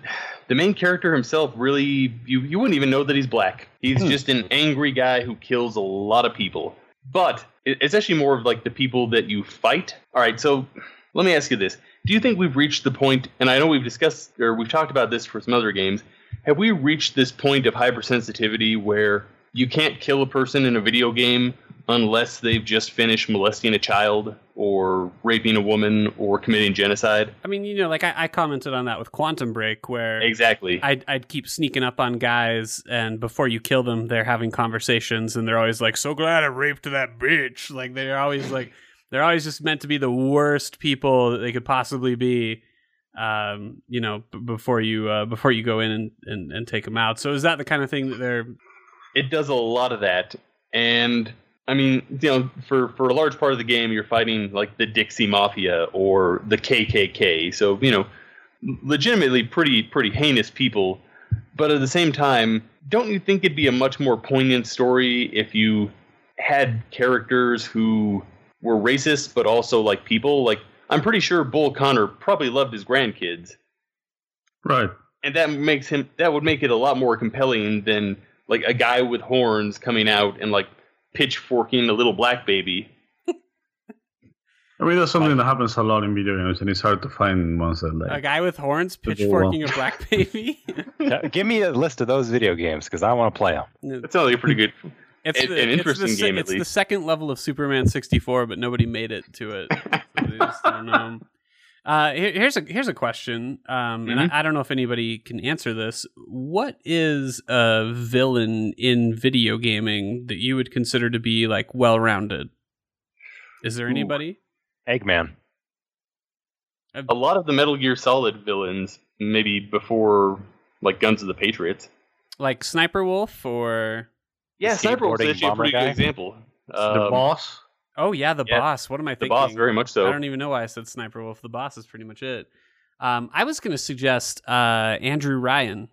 the main character himself really you you wouldn't even know that he's black. He's Hmm. just an angry guy who kills a lot of people. But it's actually more of like the people that you fight. All right, so let me ask you this: Do you think we've reached the point? And I know we've discussed or we've talked about this for some other games. Have we reached this point of hypersensitivity where you can't kill a person in a video game unless they've just finished molesting a child or raping a woman or committing genocide? I mean, you know, like I, I commented on that with Quantum Break, where Exactly. I'd, I'd keep sneaking up on guys, and before you kill them, they're having conversations, and they're always like, "So glad I raped that bitch." Like they're always like, they're always just meant to be the worst people that they could possibly be. Um, you know, b- before you uh, before you go in and, and and take them out. So is that the kind of thing that they're? it does a lot of that and i mean you know for for a large part of the game you're fighting like the dixie mafia or the kkk so you know legitimately pretty pretty heinous people. But at the same time don't you think it'd be a much more poignant story if you had characters who were racist but also like people? Like i'm pretty sure bull connor probably loved his grandkids. Right. and that makes him that would make it a lot more compelling than like a guy with horns coming out and like pitchforking a little black baby. I mean, that's something that happens a lot in video games, and it's hard to find ones that like A guy with horns People will- pitchforking a black baby. Give me a list of those video games because I want to play them. That sounds like a pretty good. It's An- the, an it's interesting the, se- game, at It's the second level of Superman 64, but nobody made it to it. So Uh, here- here's a here's a question, um, and Mhm. I, I don't know if anybody can answer this. What is a villain in video gaming that you would consider to be like well rounded? Is there Ooh. anybody? Eggman. A lot of the Metal Gear Solid villains, maybe before like Guns of the Patriots. Like Sniper Wolf or Yeah, Sniper Wolf's skateboarding actually a pretty guy? good example. the Um, boss. Oh yeah, the Yeah, boss. What am I The thinking? The boss, very much so. I don't even know why I said Sniper Wolf. The boss is pretty much it. Um, I was going to suggest uh, Andrew Ryan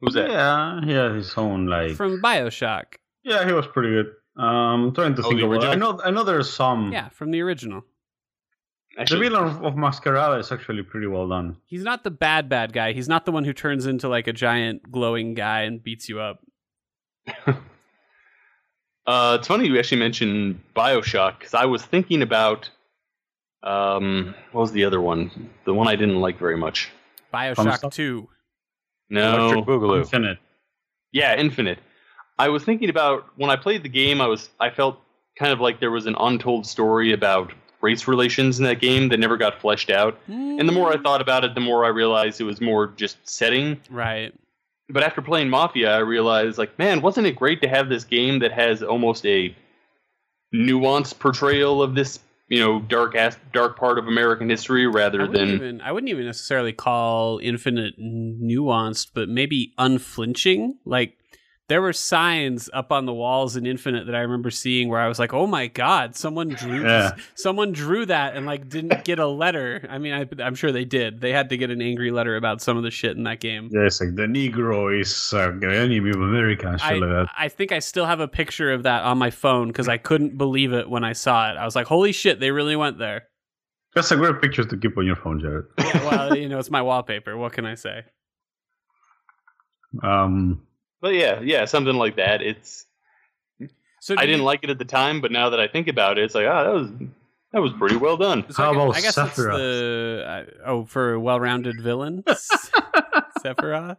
Who's that? Yeah, he had his own like. from Bioshock. yeah, he was pretty good. Um, I'm trying to Oh, think the of it. I know. I know there's some. Yeah, from the original. The villain of, of Masquerada is actually pretty well done. He's not the bad bad guy. He's not the one who turns into like a giant glowing guy and beats you up. Uh, it's funny you actually mentioned Bioshock because I was thinking about um, what was the other one? The one I didn't like very much. Bioshock stuff? Two. No, Electric Boogaloo. Infinite. yeah, Infinite. I was thinking about when I played the game. I was I felt kind of like there was an untold story about race relations in that game that never got fleshed out. And the more I thought about it, the more I realized it was more just setting. right, But after playing Mafia, I realized like, man, wasn't it great to have this game that has almost a nuanced portrayal of this, you know, dark ass dark part of American history rather than even I wouldn't even necessarily call Infinite nuanced, but maybe unflinching. Like there were signs up on the walls in Infinite that I remember seeing where I was like, "Oh my god, someone drew Yeah. someone drew that and like didn't get a letter." I mean, I, I'm sure they did. They had to get an angry letter about some of the shit in that game. Yeah, it's like the Negro is uh, enemy of America I, like that. I think I still have a picture of that on my phone because I couldn't believe it when I saw it. I was like, "Holy shit, they really went there." That's a great picture to keep on your phone, Jared. Yeah, well, you know, it's my wallpaper. What can I say? Um, But yeah, yeah, something like that. It's So I didn't you- like it at the time, but now that I think about it, it's like, oh, that was that was pretty well done. So How I, about I guess it's the uh, oh for a well-rounded villain, Sephiroth.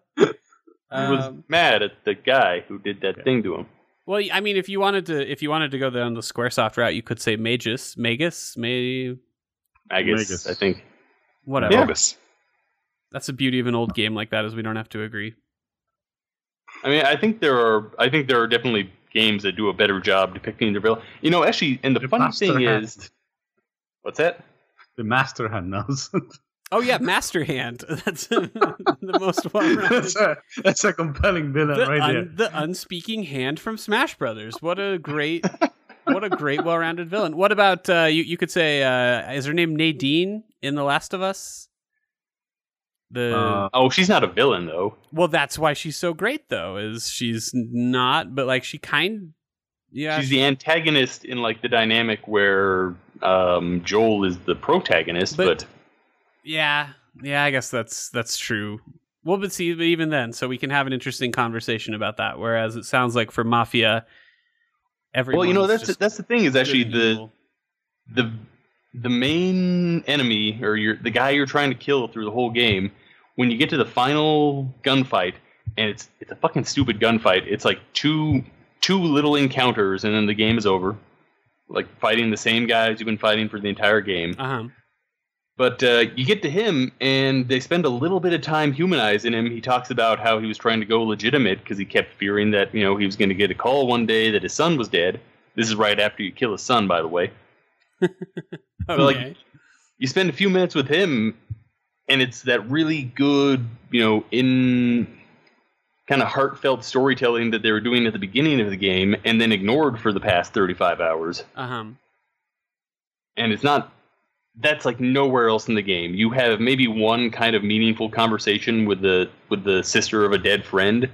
I was Um, mad at the guy who did that thing to him. well, I mean, if you wanted to, if you wanted to go down the SquareSoft route, you could say Magus, Magus, May, I guess Magus. I think whatever. Yeah. Bogus. That's the beauty of an old game like that is we don't have to agree. I mean, I think there are. I think there are definitely games that do a better job depicting their villain. You know, actually, and the, The funny thing Hand. is, what's that? the Master Hand knows. Oh yeah, Master Hand. That's the most well-rounded. that's, a, that's a compelling villain the, right un- the unspeaking hand from Smash Brothers. What a great, what a great, well-rounded villain. What about uh, you? You could say, uh, is her name Nadine in The Last of Us? The. Uh, Oh, she's not a villain though. well, that's why she's so great, though. Is she's not, but like she kind, yeah, she's the antagonist in like the dynamic where um, Joel is the protagonist, But- but, yeah, yeah. I guess that's that's true. Well, but see, but even then, so we can have an interesting conversation about that. Whereas it sounds like for Mafia, everyone. well, you know that's that's the thing is actually the evil. the the main enemy or your the guy you're trying to kill through the whole game when you get to the final gunfight and it's it's a fucking stupid gunfight it's like two two little encounters and then the game is over. Like fighting the same guys you've been fighting for the entire game. Uh-huh. but uh, you get to him and they spend a little bit of time humanizing him. He talks about how he was trying to go legitimate because he kept fearing that you know he was going to get a call one day that his son was dead. This is right after you kill his son by the way. Okay. like, you spend a few minutes with him and it's that really good you know in kind of heartfelt storytelling that they were doing at the beginning of the game and then ignored for the past 35 hours uh-huh. and it's not that's like nowhere else in the game you have maybe one kind of meaningful conversation with the with the sister of a dead friend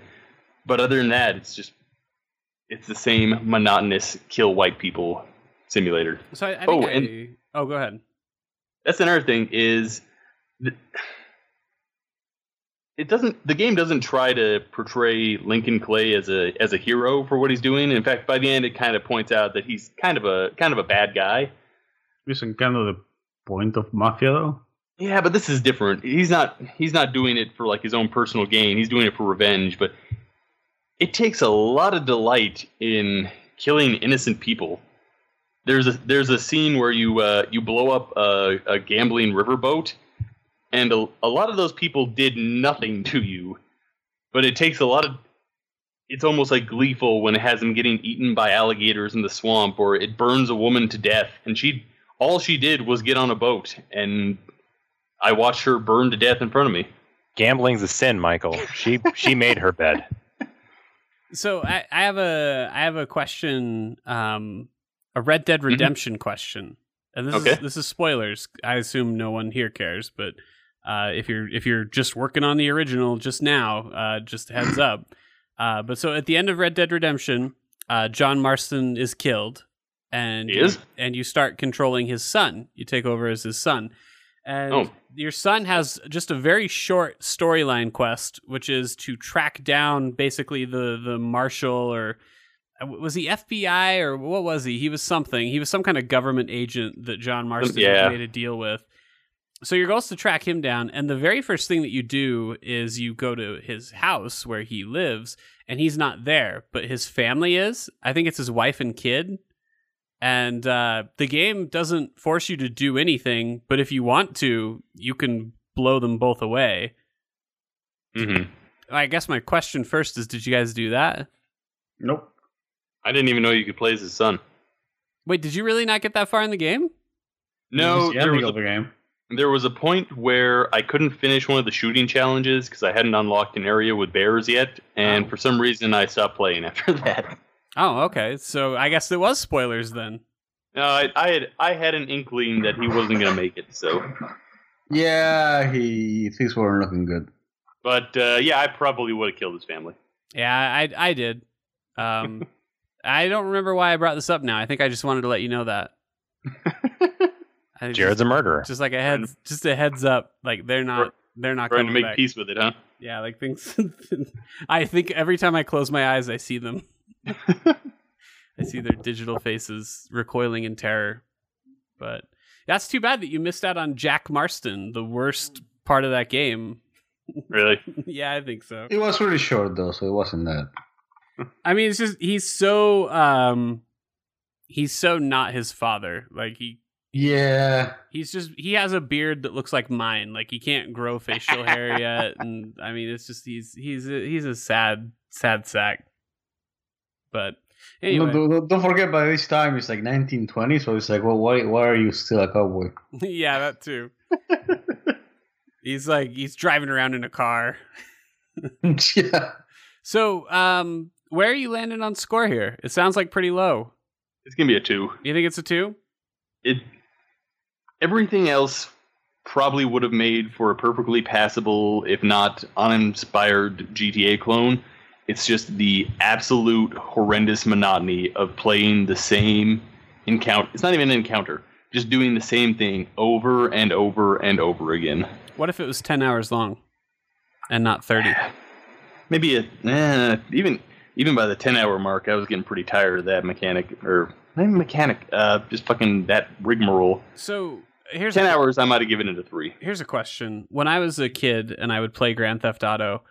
but other than that it's just it's the same monotonous kill white people simulator So I, I think Oh, I, and- oh, go ahead. that's another thing is it doesn't the game doesn't try to portray Lincoln Clay as a as a hero for what he's doing. In fact, by the end it kind of points out that he's kind of a kind of a bad guy. isn't kind of the point of Mafia, though. Yeah, but this is different. He's not he's not doing it for like his own personal gain. He's doing it for revenge, but it takes a lot of delight in killing innocent people. There's a there's a scene where you uh, you blow up a, a gambling riverboat, and a, a lot of those people did nothing to you, but it takes a lot of. It's almost like gleeful when it has them getting eaten by alligators in the swamp, or it burns a woman to death, and she all she did was get on a boat, and I watched her burn to death in front of me. Gambling's a sin, Michael. She she made her bed. So I, I have a I have a question um, a Red Dead Redemption question, and this is this is spoilers. I assume no one here cares, but uh, if you're if you're just working on the original just now, uh, just heads up. Uh, but so at the end of Red Dead Redemption, uh, John Marston is killed, and He is? and you start controlling his son. You take over as his son, and Oh. your son has just a very short storyline quest, which is to track down basically the the marshal or uh, was he FBI or what was he? He was something. He was some kind of government agent that John Marston yeah. made a deal with. So your goal is to track him down, and the very first thing that you do is you go to his house where he lives, and he's not there, but his family is. I think it's his wife and kid. And uh, the game doesn't force you to do anything, but if you want to, you can blow them both away. hmm I guess my question first is: Did you guys do that? Nope. I didn't even know you could play as his son. Wait, did you really not get that far in the game? No, It's the there ending was, of the game. A, there was a point where I couldn't finish one of the shooting challenges because I hadn't unlocked an area with bears yet, and Oh. for some reason I stopped playing after that. Oh, okay. So I guess it was spoilers then. No, I, I had I had an inkling that he wasn't going to make it. So, Yeah, he things weren't looking good. but uh, yeah, I probably would have killed his family. Yeah, I I did. Um, I don't remember why I brought this up now. I think I just wanted to let you know that. I Jared's a murderer. just, just like a heads, just a heads up. Like they're not, they're not Trying to make back. peace with it, huh? Yeah, like things. I think every time I close my eyes, I see them. I see their digital faces recoiling in terror. But that's too bad that you missed out on Jack Marston, the worst part of that game. Really? yeah, I think so. It was really short though, so it wasn't that. I mean, it's just he's so um he's so not his father. Like he Yeah, he's just he has a beard that looks like mine. Like he can't grow facial hair yet, and I mean, it's just he's he's a, he's a sad sad sack. But anyway, no, don't, don't forget by this time it's like 1920, so it's like, well, why why are you still a cowboy? yeah, that too. he's like he's driving around in a car. yeah. So, um, where are you landing on score here? It sounds like pretty low. It's gonna be a two. You think it's a two? It everything else probably would have made for a perfectly passable, if not uninspired GTA clone. It's just the absolute horrendous monotony of playing the same encounter. It's not even an encounter. Just doing the same thing over and over and over again. What if it was ten hours long, and not thirty? Maybe a eh, even even by the ten hour mark, I was getting pretty tired of that mechanic or not even mechanic. Uh, just fucking that rigmarole. So here's Ten a, hours, I might have given it a three. here's a question. When I was a kid and I would play Grand Theft Auto,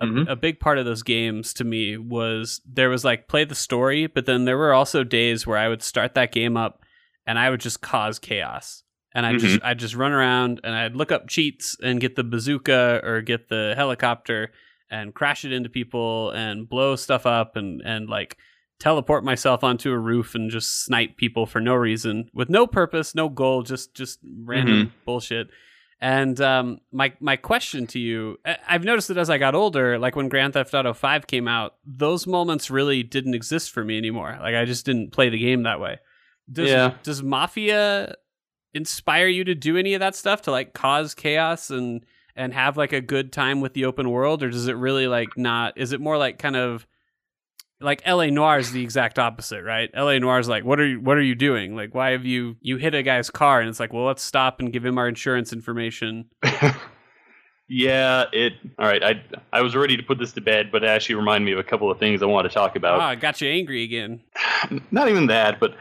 a, Mhm. a big part of those games to me was there was like play the story, but then there were also days where I would start that game up and I would just cause chaos. And I would just I'd just run around and I'd look up cheats and get the bazooka or get the helicopter and crash it into people and blow stuff up and and like teleport myself onto a roof and just snipe people for no reason with no purpose, no goal, just just random bullshit. And um, my my question to you, I've noticed that as I got older, like when Grand Theft Auto Five came out, those moments really didn't exist for me anymore. Like I just didn't play the game that way. Does Yeah. does Mafia inspire you to do any of that stuff to like cause chaos and and have like a good time with the open world, or does it really like not? Is it more like kind of like LA Noir is the exact opposite, right? LA Noir is like, what are you what are you doing? Like, why have you you hit a guy's car and it's like, well, let's stop and give him our insurance information. yeah, it. All right, I I was ready to put this to bed, but it actually reminded me of a couple of things I want to talk about. Ah, got you angry again. Not even that, but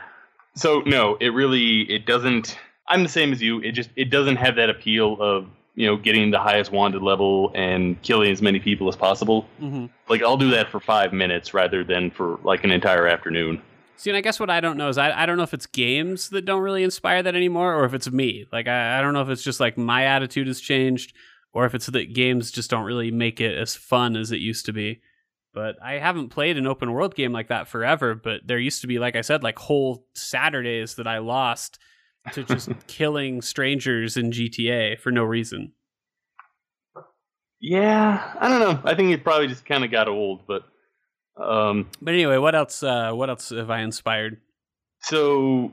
so no, it really it doesn't. I'm the same as you. It just it doesn't have that appeal of you know getting the highest wanted level and killing as many people as possible. hmm Like I'll do that for five minutes rather than for like an entire afternoon. See, and I guess what I don't know is I, I don't know if it's games that don't really inspire that anymore, or if it's me. Like I, I don't know if it's just like my attitude has changed, or if it's that games just don't really make it as fun as it used to be. But I haven't played an open world game like that forever. But there used to be, like I said, like whole Saturdays that I lost to just killing strangers in GTA for no reason. Yeah, I don't know. I think it probably just kind of got old, but um, But anyway, what else? Uh, what else have I inspired? So,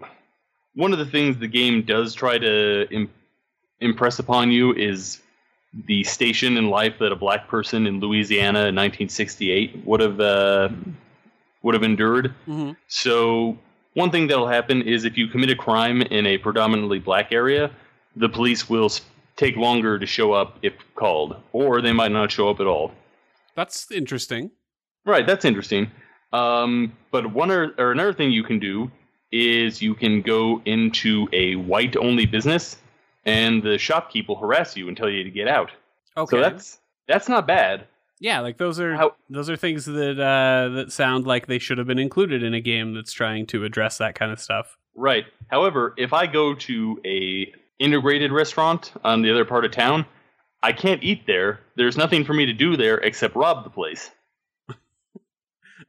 one of the things the game does try to Im- impress upon you is the station in life that a black person in Louisiana in 1968 would have uh, would have endured. hmm So, one thing that'll happen is if you commit a crime in a predominantly black area, the police will take longer to show up if called, or they might not show up at all. That's interesting. Right, that's interesting. Um, but one or, or another thing you can do is you can go into a white only business, and the shopkeep will harass you and tell you to get out. Okay. So that's that's not bad. Yeah, like those are How- those are things that uh, that sound like they should have been included in a game that's trying to address that kind of stuff. Right. However, if I go to a integrated restaurant on the other part of town, I can't eat there. There's nothing for me to do there except rob the place.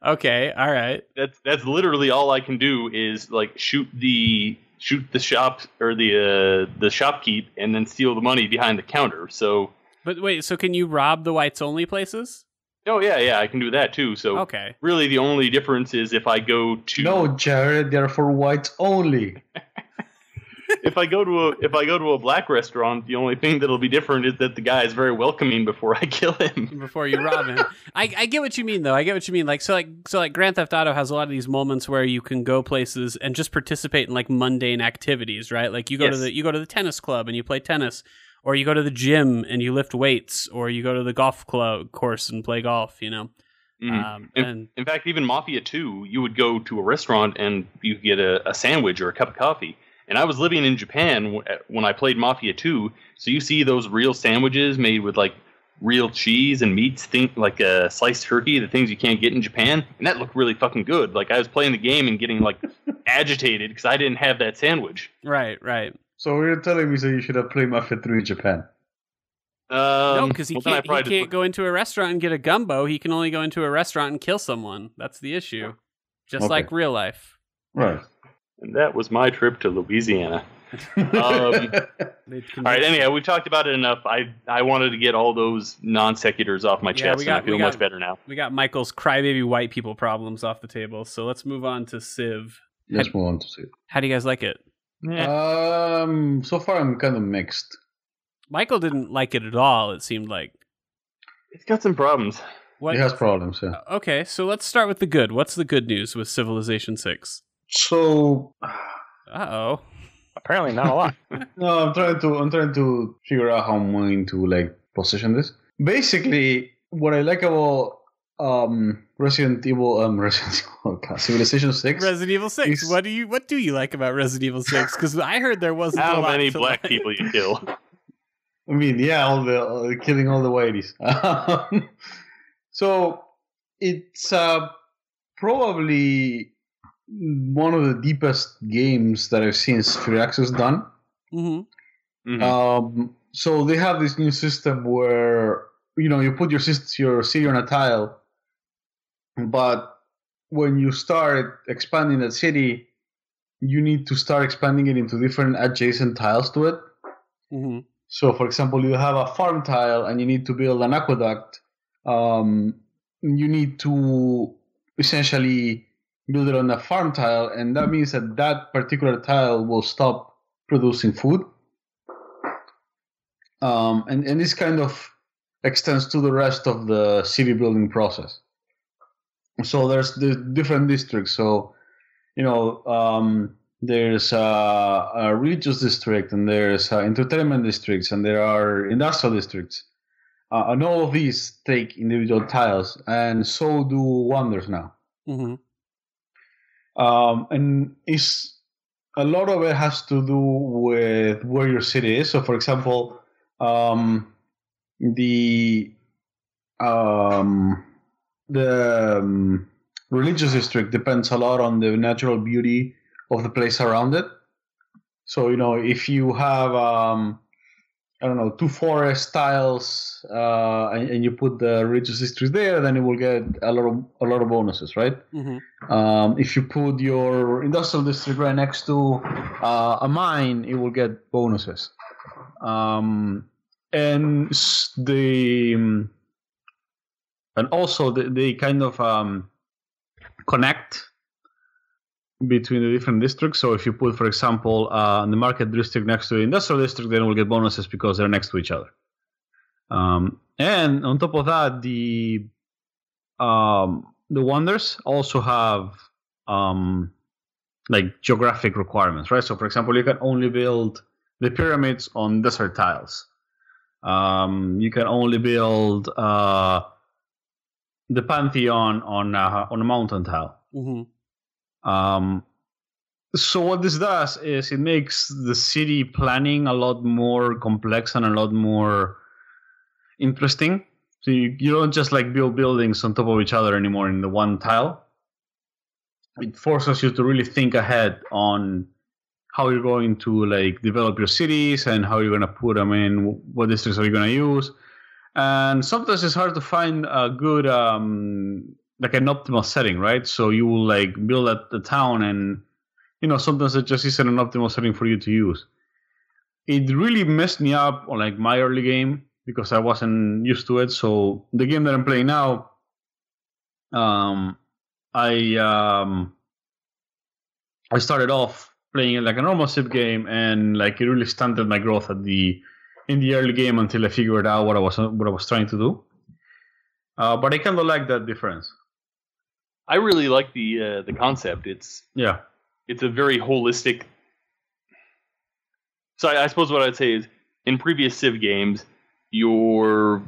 Okay, all right. That's that's literally all I can do is like shoot the shoot the shop or the uh, the shopkeep and then steal the money behind the counter. So But wait, so can you rob the whites only places? oh yeah yeah I can do that too. So Okay. really the only difference is if I go to No, Jared, they're for whites only. if I go to a if I go to a black restaurant, the only thing that'll be different is that the guy is very welcoming before I kill him. Before you rob him, I, I get what you mean though. I get what you mean. Like so, like so, like Grand Theft Auto has a lot of these moments where you can go places and just participate in like mundane activities, right? Like you go to the you go to the tennis club and you play tennis, or you go to the gym and you lift weights, or you go to the golf club course and play golf. You know, Mhm. um, In- and In fact, even Mafia 2, you would go to a restaurant and you get a, a sandwich or a cup of coffee. And I was living in Japan when I played Mafia 2, so you see those real sandwiches made with like real cheese and meats, think like a sliced turkey, the things you can't get in Japan, and that looked really fucking good. Like I was playing the game and getting like agitated because I didn't have that sandwich. right, right. So you're telling me that you should have played Mafia 3 in Japan? no, Um, because he well, can't. He can't go into a restaurant and get a gumbo. He can only go into a restaurant and kill someone. That's the issue. Just Okay. like real life. Right. And that was my trip to Louisiana. Um, All right. Anyhow, we've talked about it enough. I I wanted to get all those non sequiturs off my Yeah, chest, we and I feel we much better now. We got Michael's crybaby white people problems off the table. So let's move on to Civ. Let's move on to see. How do you guys like it? Um, so far I'm kind of mixed. Michael didn't like it at all. It seemed like. It's got some problems. What? It has problems, yeah. Okay, so let's start with the good. What's the good news with Civilization Six? So Uh oh. Apparently not a lot. no, I'm trying to I'm trying to figure out how I'm going to like position this. Basically, what I like about um Resident Evil um Resident Evil God, Civilization Six. Resident Evil Six. He's- What do you What do you like about Resident Evil Six? Because I heard there wasn't a How lot many black like. people you kill? I mean, yeah, all the uh, killing all the whiteys. Um, so it's uh, probably one of the deepest games that I've seen Firaxis done. hmm Mhm. Um, so they have this new system where you know you put your sys- your city on a tile, but when you start expanding that city, you need to start expanding it into different adjacent tiles to it. hmm So, for example, you have a farm tile and you need to build an aqueduct. Um, you need to essentially build it on a farm tile, and that means that that particular tile will stop producing food. Um, and, and this kind of extends to the rest of the city building process. So there's the different districts. So, you know, um, there's a, a religious district and there's entertainment districts and there are industrial districts. Uh, and all of these take individual tiles, and so do wonders now. hmm Um, and it's a lot of it has to do with where your city is. So, for example, um, the um, the um, religious district depends a lot on the natural beauty of the place around it. So, you know, if you have um, I don't know two forest tiles uh, and, and you put the religious district there, then you will get a lot of a lot of bonuses, right? hmm Um, if you put your industrial district right next to uh, a mine, it will get bonuses. Um, and the um, and also they, they kind of um, connect between the different districts. So if you put, for example, uh, the market district next to the industrial district, then we'll get bonuses because they're next to each other. Um, and on top of that, the um, the wonders also have um, like geographic requirements, right? So, for example, you can only build the pyramids on desert tiles. Um, you can only build uh, the pantheon on uh, on a mountain tile. Mm-hmm. Um, so what this does is it makes the city planning a lot more complex and a lot more interesting. So you, you don't just like build buildings on top of each other anymore in the one tile. It forces you to really think ahead on how you're going to like develop your cities and how you're going to put them in, what districts are you going to use. And sometimes it's hard to find a good um, like an optimal setting, right? So you will like build at the town and you know sometimes it just isn't an optimal setting for you to use. It really messed me up on like my early game because I wasn't used to it. So the game that I'm playing now, um, I um, I started off playing it like a normal Civ game, and like it really stunted my growth at the in the early game until I figured out what I was what I was trying to do. Uh, but I kind of like that difference. I really like the uh, the concept. It's Yeah, it's a very holistic. So I, I suppose what I'd say is, in previous Civ games, your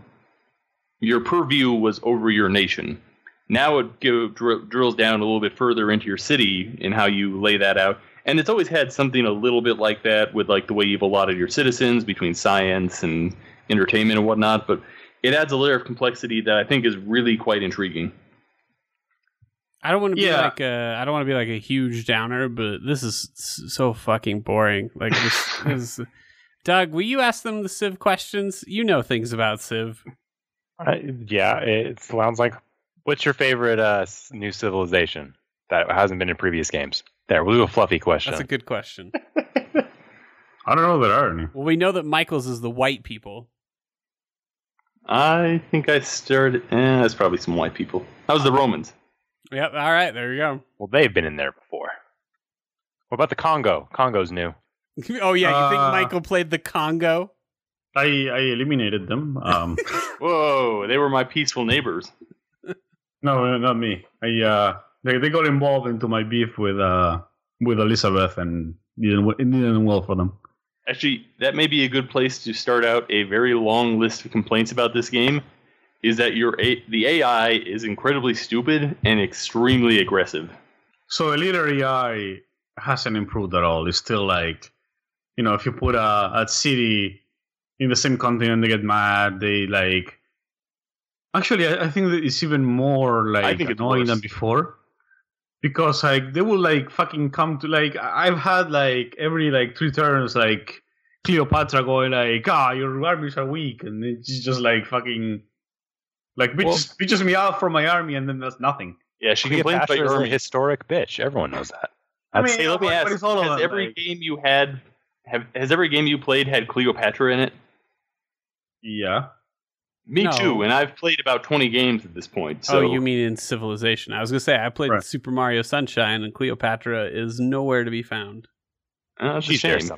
your purview was over your nation. Now it go, dr- drills down a little bit further into your city and how you lay that out. And it's always had something a little bit like that with like the way you've allotted your citizens between science and entertainment and whatnot. But it adds a layer of complexity that I think is really quite intriguing. I don't want to be Yeah. like a, I don't want to be like a huge downer, but this is so fucking boring. Like this is. Doug, will you ask them the Civ questions? You know things about Civ. Uh, yeah, it sounds like. What's your favorite uh, new civilization that hasn't been in previous games? There, we'll do a fluffy question. That's a good question. I don't know if there are any. Well, we know that Michael's is the white people. I think I started. Eh, that's probably some white people. That was the Romans. Yep. All right. There you go. well, they've been in there before. What about the Congo? Congo's new. oh yeah, you think Uh, Michael played the Congo? I I eliminated them. Um, Whoa, they were my peaceful neighbors. no, not me. I uh, they they got involved into my beef with uh with Elizabeth, and it didn't it didn't well for them. Actually, that may be a good place to start out a very long list of complaints about this game. Is that your a- the AI is incredibly stupid and extremely aggressive. So leader AI hasn't improved at all. It's still like, you know, if you put a, a city in the same continent, they get mad. They like. Actually, I, I think that it's even more like annoying than before, because like they will like fucking come to like I- I've had like every like three turns like Cleopatra going like ah your armies are weak and it's just like fucking like bitches, bitches me out from my army and then that's nothing. Yeah, she complains about Cleopatra your army. historic bitch. Everyone knows that. I mean, Hey, let me but- but ask: it's all of Has them, every like- game you had have has every game you played had Cleopatra in it? Yeah. Me No. too, and I've played about twenty games at this point. So oh, you mean in Civilization? I was gonna say I played Right. Super Mario Sunshine, and Cleopatra is nowhere to be found. Uh, that's she's there shame.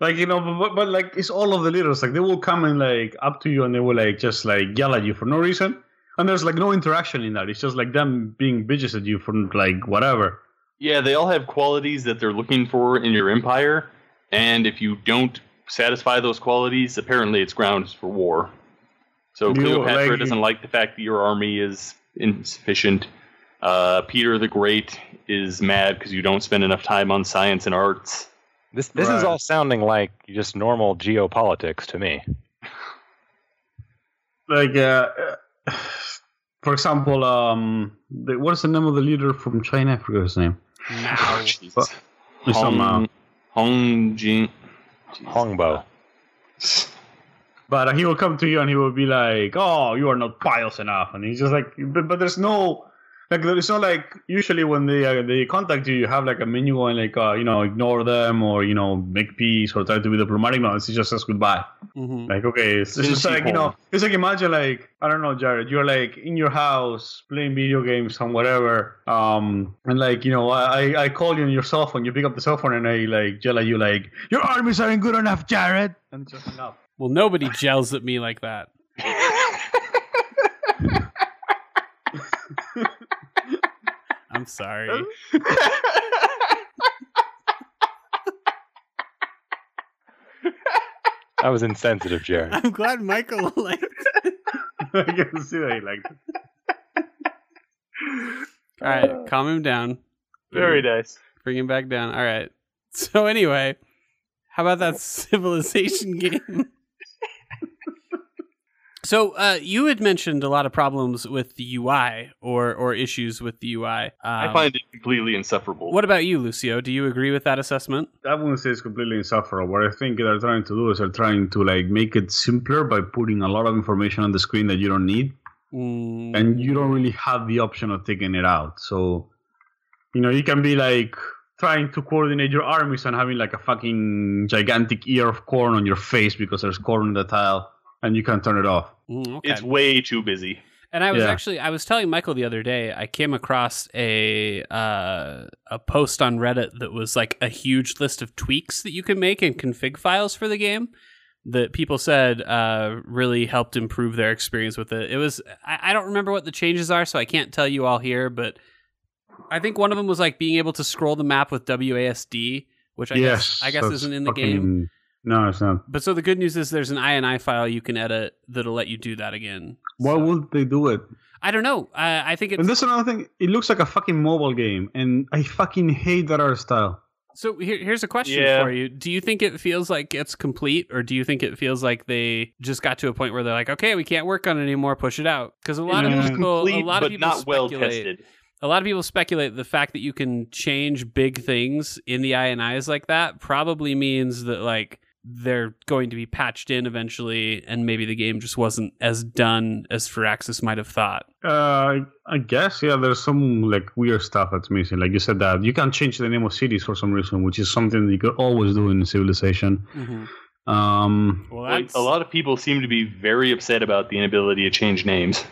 Like you know, but, but, but like it's all of the leaders. Like they will come and like up to you and they will like just like yell at you for no reason, and there's like no interaction in that. It's just like them being bitches at you for like whatever. Yeah, they all have qualities that they're looking for in your empire, and if you don't satisfy those qualities, apparently it's grounds for war. So You, Cleopatra like- doesn't like the fact that your army is insufficient. Uh, Peter the Great is mad because you don't spend enough time on science and arts. This this is all sounding like just normal geopolitics to me. Like uh, for example, um, the, what is the name of the leader from China? I forgot his name. Now, Jeez. But- It's some, uh, Hong, Hong Jing. Hongbo. But uh, he will come to you and he will be like, "Oh, you are not pious enough," and he's just like, "But, but there's no, like it's not like usually when they uh, they contact you, you have like a menu and like uh, you know ignore them or you know make peace or try to be diplomatic. No, it's just says goodbye. hmm Like okay, it's, it's just like you know, it's like imagine like I don't know, Jared, you're like in your house playing video games and whatever, um, and like you know, I I call you on your cell phone, you pick up the cell phone and I like yell at you like your armies aren't good enough, Jared, and just hang up. Well, nobody gels at me like that. I'm sorry. That was insensitive, Jared. I'm glad Michael liked. I can see that he liked it. All right, calm him down. Very nice. Bring him back down. All right. So anyway, how about that civilization game? So uh, you had mentioned a lot of problems with the UI or or issues with the UI. Um, I find it completely insufferable. What about you, Lucio? Do you agree with that assessment? I wouldn't say it's completely insufferable. What I think they're trying to do is they're trying to like make it simpler by putting a lot of information on the screen that you don't need. Mm, and you don't really have the option of taking it out. So, you know, you can be like trying to coordinate your armies and having like a fucking gigantic ear of corn on your face because there's corn in the tile and you can't turn it off. mm, okay. It's way too busy. And I was Yeah. actually I was telling Michael the other day I came across a uh, a post on Reddit that was like a huge list of tweaks that you can make in config files for the game that people said uh, really helped improve their experience with it. It was I, I don't remember what the changes are, so I can't tell you all here, but I think one of them was like being able to scroll the map with WASD, which I yes. guess I guess isn't in the fucking- game. No, it's not. But so the good news is there's an INI file you can edit that'll let you do that again. Why So- would they do it? I don't know. I, I think it's And that's another thing. It looks like a fucking mobile game, and I fucking hate that art style. So here, here's a question Yeah. for you: Do you think it feels like it's complete, or do you think it feels like they just got to a point where they're like, "Okay, we can't work on it anymore, push it out"? Because a lot It of people, Complete, a lot of people not well speculate. tested. A lot of people speculate the fact that you can change big things in the INIs like that probably means that like they're going to be patched in eventually, and maybe the game just wasn't as done as Firaxis might have thought. Uh, I guess yeah. There's some like weird stuff that's missing. Like you said that you can't change the name of cities for some reason, which is something that you could always do in Civilization. Um, Well, Like, a lot of people seem to be very upset about the inability to change names.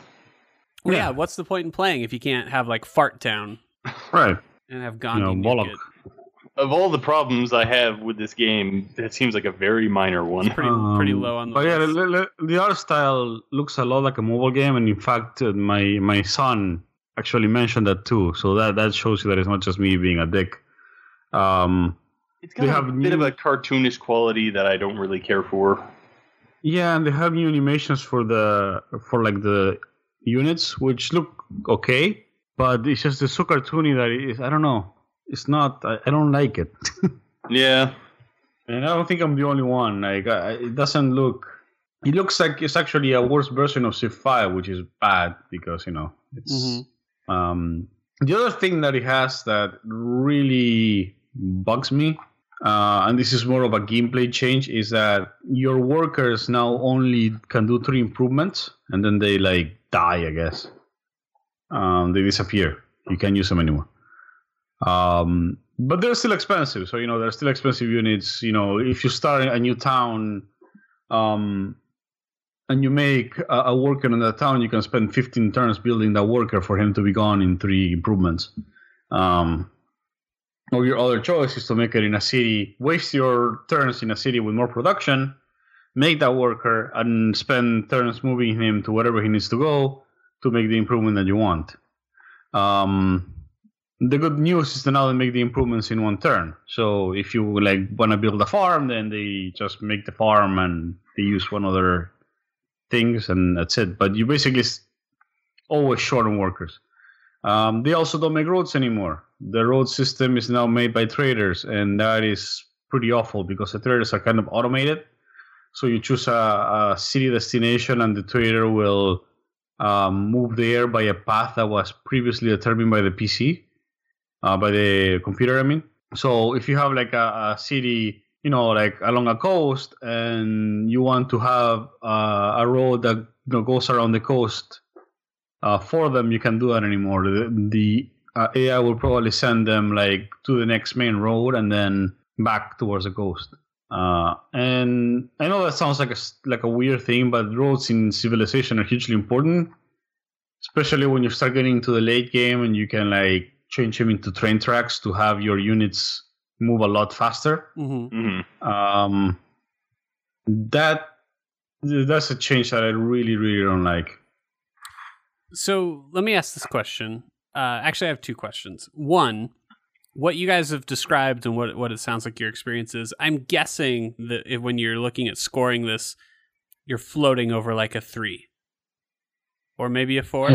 Well, yeah. Yeah. What's the point in playing if you can't have like Fart Town right. and have You Gandhi? know, nuke Moloch. It? Of all the problems I have with this game, that seems like a very minor one. pretty pretty low on the Um, But yeah, list. the, the, the art style looks a lot like a mobile game, and in fact, uh, my my son actually mentioned that too. So that that shows you that it's not just me being a dick. Um, It's They got a have bit of a cartoonish quality that I don't really care for. yeah, and they have new animations for the for like the units, which look okay, but it's just so cartoony that it is. I don't know. It's not. I, I don't like it, Yeah, and I don't think I'm the only one. Like I, it doesn't look. It looks like it's actually a worse version of Civ 5, which is bad because you know it's. Mhm. Um, the other thing that it has that really bugs me, uh, and this is more of a gameplay change, is that your workers now only can do three improvements, and then they like die. I guess um, they disappear. You can't use them anymore. Um, but they're still expensive, so you know they're still expensive units. You know, if you start a new town, um, and you make a, a worker in that town, you can spend 15 turns building that worker for him to be gone in three improvements. Um, or your other choice is to make it in a city, waste your turns in a city with more production, make that worker, and spend turns moving him to wherever he needs to go to make the improvement that you want. Um, the good news is that now they make the improvements in one turn. So if you like want to build a farm, then they just make the farm and they use one other things and that's it. But you basically always short on workers. Um, they also don't make roads anymore. The road system is now made by traders, and that is pretty awful because the traders are kind of automated. So you choose a, a city destination, and the trader will um, move there by a path that was previously determined by the PC, uh, by the computer. I mean, so if you have like a, a city, you know, like along a coast, and you want to have uh, a road that you know, goes around the coast uh, for them, you can't do that anymore. The, the uh, AI will probably send them like to the next main road and then back towards the coast. Uh, and I know that sounds like a like a weird thing, but roads in Civilization are hugely important, especially when you start getting to the late game and you can like change them into train tracks to have your units move a lot faster. hmm hmm Um, that that's a change that I really really don't like. So let me ask this question. Uh, actually, I have two questions. One, what you guys have described and what what it sounds like your experience is. I'm guessing that if, when you're looking at scoring this, you're floating over like a three, or maybe a four.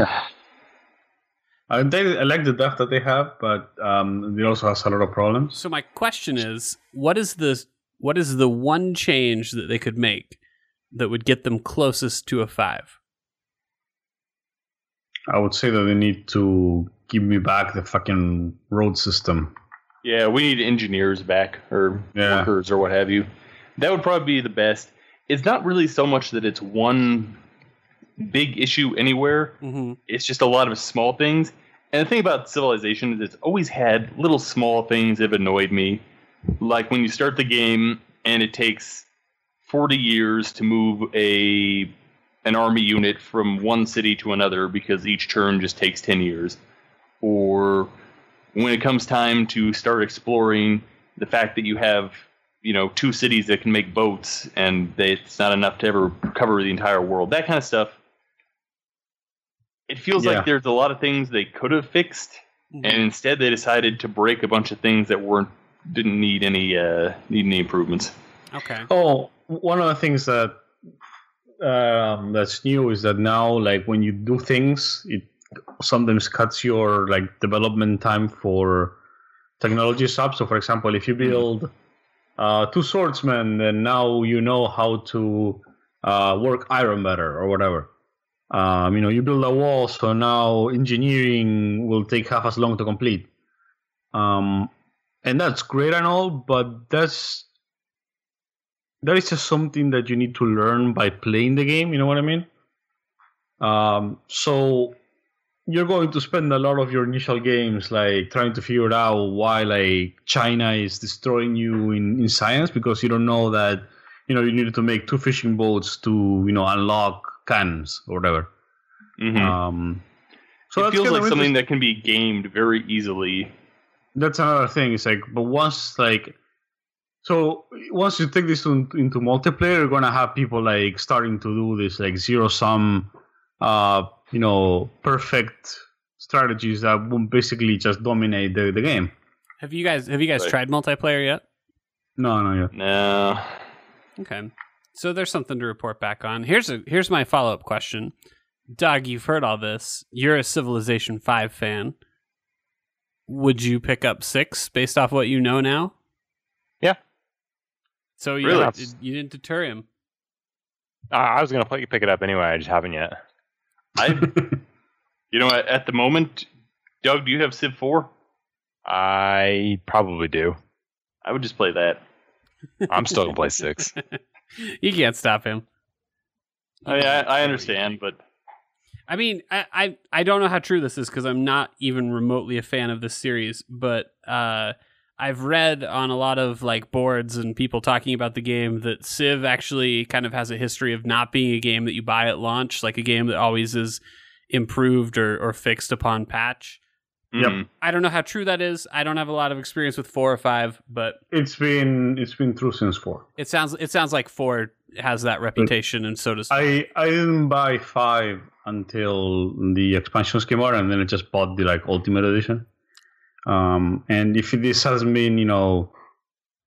I, they, I like the depth that they have, but um, it also has a lot of problems. So my question is, what is the what is the one change that they could make that would get them closest to a five? I would say that they need to give me back the fucking road system. Yeah, we need engineers back or Yeah. workers or what have you. That would probably be the best. It's not really so much that it's one big issue anywhere. Mm-hmm. It's just a lot of small things. And the thing about Civilization is it's always had little small things that have annoyed me. Like when you start the game and it takes 40 years to move a an army unit from one city to another because each turn just takes 10 years. Or when it comes time to start exploring, the fact that you have, you know, two cities that can make boats and they, it's not enough to ever cover the entire world. That kind of stuff. It feels Yeah. like there's a lot of things they could have fixed, Mm-hmm. and instead they decided to break a bunch of things that weren't didn't need any uh, need any improvements. Okay. Oh, one of the things that um, that's new is that now, like when you do things, it sometimes cuts your like development time for technology stuff. So, for example, if you build uh, two swordsmen, then now you know how to uh, work iron better or whatever. Um, you know, you build a wall, so now engineering will take half as long to complete. Um, and that's great and all, but that's that is just something that you need to learn by playing the game. You know what I mean? Um, so you're going to spend a lot of your initial games like trying to figure out why like China is destroying you in, in science because you don't know that you know you needed to make two fishing boats to you know unlock cannons or whatever. Mhm. Um, so it feels like something that can be gamed very easily. that's another thing. It's like, but once like, so once you take this to, into multiplayer, you're gonna have people like starting to do this like zero sum, uh, you know, perfect strategies that will basically just dominate the, the game. Have you guys have you guys Right. tried multiplayer yet? No, no, yeah. No. Okay. So there's something to report back on. Here's a here's my follow up question. Doug, you've heard all this. You're a Civilization 5 fan. Would you pick up 6 based off what you know now? Yeah. So you, Really? didn't, you didn't deter him. Uh, I was gonna play, pick it up anyway. I just haven't yet. I, you know, at, at the moment, Doug, do you have Civ Four? I probably do. I would just play that. I'm still gonna play six. you can't stop him. I, I, I understand, but I mean, I, I, I don't know how true this is because I'm not even remotely a fan of this series, but uh, I've read on a lot of like boards and people talking about the game that Civ actually kind of has a history of not being a game that you buy at launch, like a game that always is improved or, or fixed upon patch. Yep. mm, I don't know how true that is. I don't have a lot of experience with four or five, but it's been it's been true since four. it sounds it sounds like four has that reputation, and so does I I didn't buy five until the expansions came out, and then I just bought the like Ultimate Edition. Um, and if this hasn't been, you know,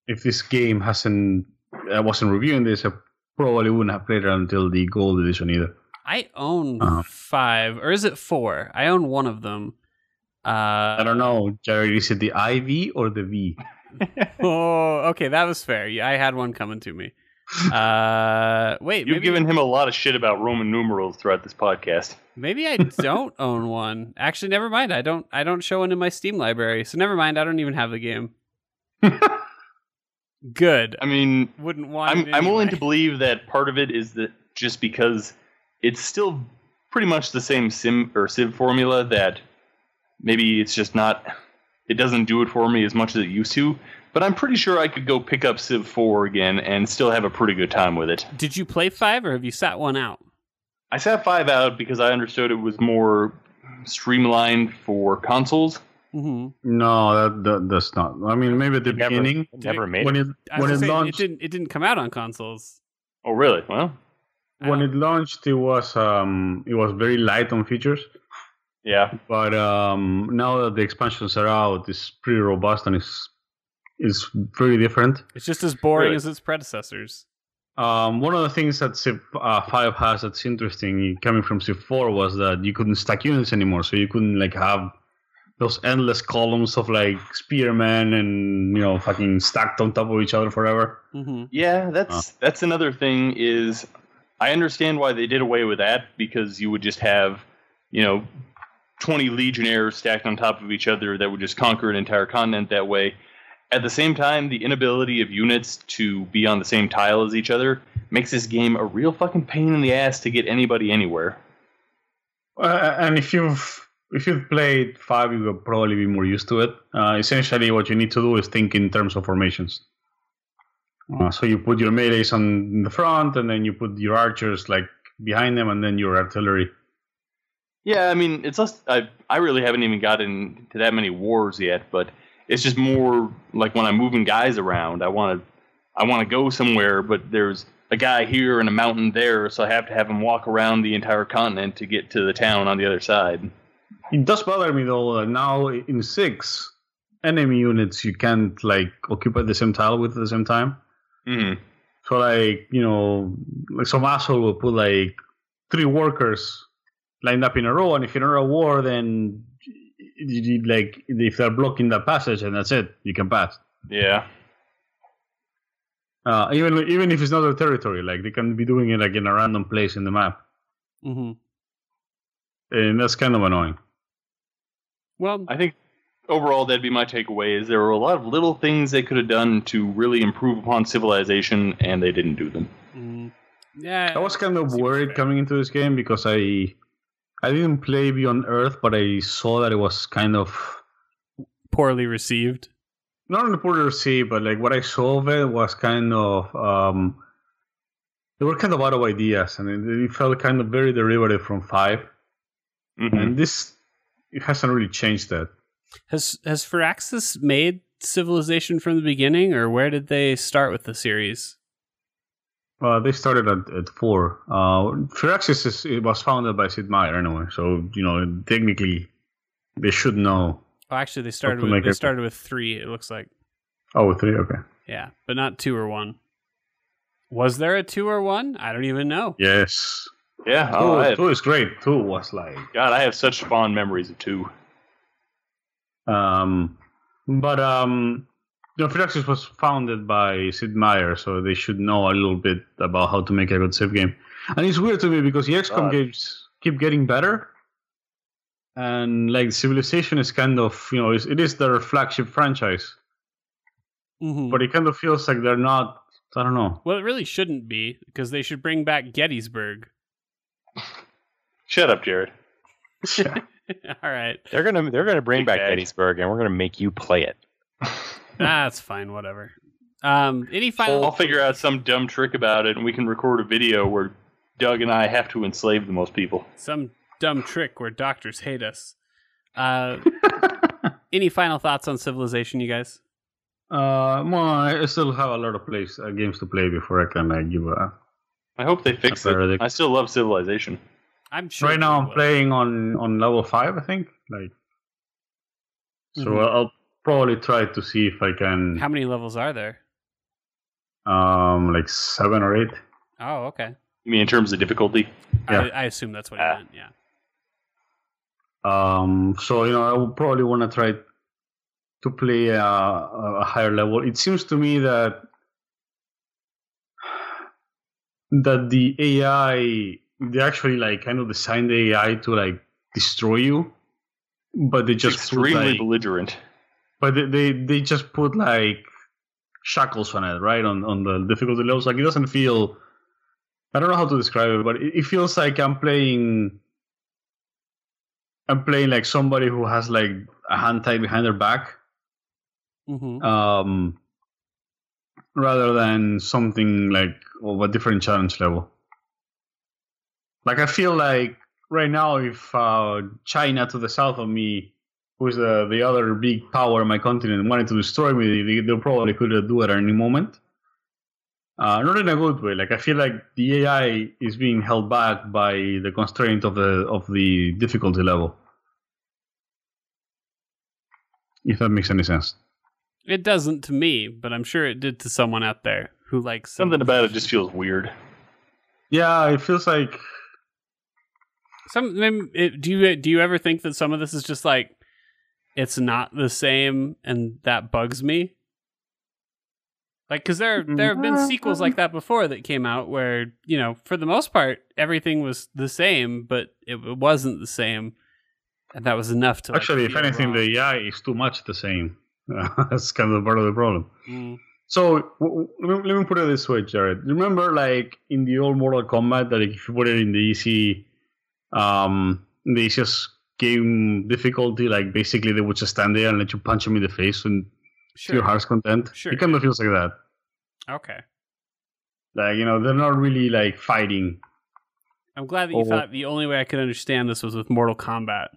if this game hasn't, I wasn't reviewing this, I probably wouldn't have played it until the Gold Edition either. I own Uh-huh. five, or is it four? I own one of them. Uh, I don't know, Jared, is it the IV or the V? oh, okay, that was fair. Yeah, I had one coming to me. Uh, wait, you've maybe, given him a lot of shit about Roman numerals throughout this podcast. maybe I don't own one. Actually, never mind. I don't. I don't show one in my Steam library, so never mind. I don't even have the game. Good. I mean, Wouldn't want. I'm it I'm willing to believe that part of it is that just because it's still pretty much the same sim or Civ formula that maybe it's just not it doesn't do it for me as much as it used to. But I'm pretty sure I could go pick up Civ 4 again and still have a pretty good time with it. Did you play five or have you sat one out? I sat 5 out because I understood it was more streamlined for consoles. Mm-hmm. No, that, that that's not. I mean, maybe at the Never, beginning never made when it. it when it gonna say, it launched didn't. It didn't come out on consoles. Oh, really? Well, when it launched it was um it was very light on features, yeah. but um now that the expansions are out, it's pretty robust and it's it's very different. it's just as boring Really? as its predecessors. Um, one of the things that Civ uh, 5 has that's interesting coming from Civ 4 was that you couldn't stack units anymore, so you couldn't like have those endless columns of like spearmen and you know fucking stacked on top of each other forever. Mm-hmm. Yeah, that's that's another thing is I understand why they did away with that because you would just have, you know, 20 legionnaires stacked on top of each other that would just conquer an entire continent that way. At the same time, the inability of units to be on the same tile as each other makes this game a real fucking pain in the ass to get anybody anywhere. Uh, and if you've if you've played five, you will probably be more used to it. Uh, essentially, what you need to do is think in terms of formations. Uh, so you put your melees on the front, and then you put your archers like behind them, and then your artillery. Yeah, I mean, it's less. I I really haven't even gotten to that many wars yet, but it's just more like when I'm moving guys around, I want to I want to go somewhere, but there's a guy here and a mountain there, so I have to have him walk around the entire continent to get to the town on the other side. It does bother me though. that now in six, enemy units you can't like occupy the same tile with at the same time. hmm So like you know, like some asshole will put like three workers lined up in a row, and if you're in a war, then you, you, like if they're blocking the passage, and that's it, you can pass. Yeah. Uh, even even if it's not a territory, like they can be doing it like in a random place in the map, Mm-hmm. and that's kind of annoying. Well, I think overall that'd be my takeaway is there were a lot of little things they could have done to really improve upon civilization and they didn't do them. mm, yeah, I was kind of worried coming into this game because I I didn't play Beyond Earth, but I saw that it was kind of poorly received. not on the border sea, but like what I saw of it was kind of um, they were kind of out of ideas, and it, it felt kind of very derivative from 5 Mhm. And this it hasn't really changed that. Has has Firaxis made Civilization from the beginning, or where did they start with the series? Uh, they started at, at four. Uh, Firaxis is, it was founded by Sid Meier anyway, so you know technically they should know. Oh, actually, they started with they it- started with three. It looks like Oh, three. Okay. yeah, but not two or one. Was there a two or one? I don't even know. Yes. Yeah. Two, Oh, have, two is great. Two was like God, I have such fond memories of two. Um, but um, you know, Firaxis was founded by Sid Meier, so they should know a little bit about how to make a good Civ game. And it's weird to me because the XCOM God. games keep getting better, and like Civilization is kind of you know it's, their flagship franchise, Mhm. but it kind of feels like they're not. I don't know. Well, it really shouldn't be because they should bring back Gettysburg. Shut up, Jared. All right, They're gonna they're gonna bring Big back. Gettysburg, and we're gonna make you play it. that's fine. Whatever. Um, any final? I'll figure out some dumb trick about it, and we can record a video where Doug and I have to enslave the most people. some dumb trick where doctors hate us. Uh, any final thoughts on Civilization, you guys? Uh, well, I still have a lot of plays, uh, games to play before I can like give a. I hope they fix it. I still love Civilization. I'm sure. right now, I'm will. playing on on level five, I think. Like, so Mhm. I'll probably try to see if I can. How many levels are there? um like seven or eight Oh, okay. I mean, in terms of difficulty. Yeah. I, I assume that's what you Ah. meant. Yeah. um so you know i would probably want to try to play a, a higher level it seems to me that that the ai they actually like kind of designed the ai to like destroy you but they just put, extremely like, belligerent. But they, they they just put like shackles on it right? On on the difficulty levels. Like it doesn't feel i don't know how to describe it but it, it feels like i'm playing I'm playing like somebody who has like a hand tied behind their back, hmm um, rather than something like of a different challenge level. Like I feel like right now, if uh, China to the south of me, who's the the other big power in my continent, wanted to destroy me, they, they probably could do it at any moment. Uh, not in a good way. Like I feel like the AI is being held back by the constraint of the of the difficulty level. If that makes any sense. It doesn't to me, but I'm sure it did to someone out there who likes Something about it just feels weird. Yeah, it feels like Some do you do you ever think that some of this is just like it's not the same and that bugs me? Like cuz there there have been sequels like that before that came out where, you know, for the most part everything was the same, but it, it wasn't the same. And that was enough to like, actually, if anything, wrong. the AI is too much the same. That's kind of part of the problem. Mm. So w- w- let me, put it this way, Jared. Remember, like in the old Mortal Kombat, that if you put it in the easy, um, in the easiest game difficulty, like basically they would just stand there and let you punch them in the face and Sure. your heart's content. Sure. It kind of feels like that. Okay. Like you know, they're not really like fighting. I'm glad that you Oh. thought the only way I could understand this was with Mortal Kombat.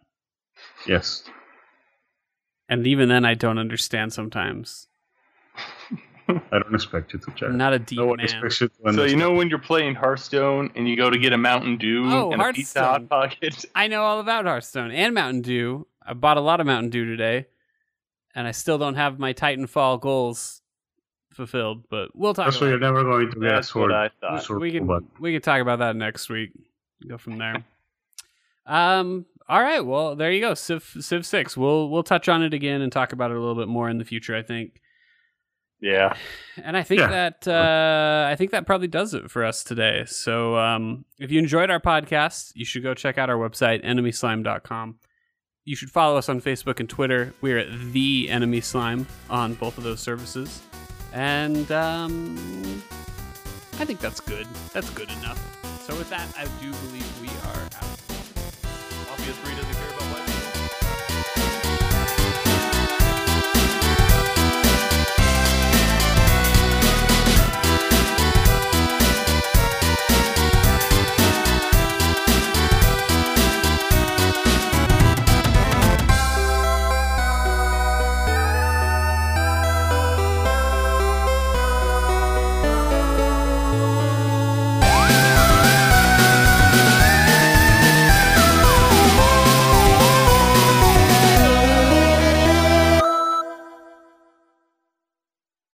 Yes. And even then I don't understand sometimes. I don't expect you to, check. Not a deep no one man. expects you to So you know when you're playing Hearthstone and you go to get a Mountain Dew Oh, and a pizza hot pocket. I know all about Hearthstone and Mountain Dew. I bought a lot of Mountain Dew today, and I still don't have my Titanfall goals fulfilled. But we'll talk. That's why about you're never going to get a That's sword. what I thought. sword we can robot. we can talk about that next week. Go from there. Um. All right. Well, there you go. Civ Civ Six. We'll we'll touch on it again and talk about it a little bit more in the future. I think. Yeah. And I think Yeah. that uh, I think that probably does it for us today. So um, if you enjoyed our podcast, you should go check out our website, enemyslime.com. You should follow us on Facebook and Twitter. We're at the Enemy Slime on both of those services. And um, I think that's good. That's good enough. So with that, I do believe we are out. Mafia 3 doesn't care about my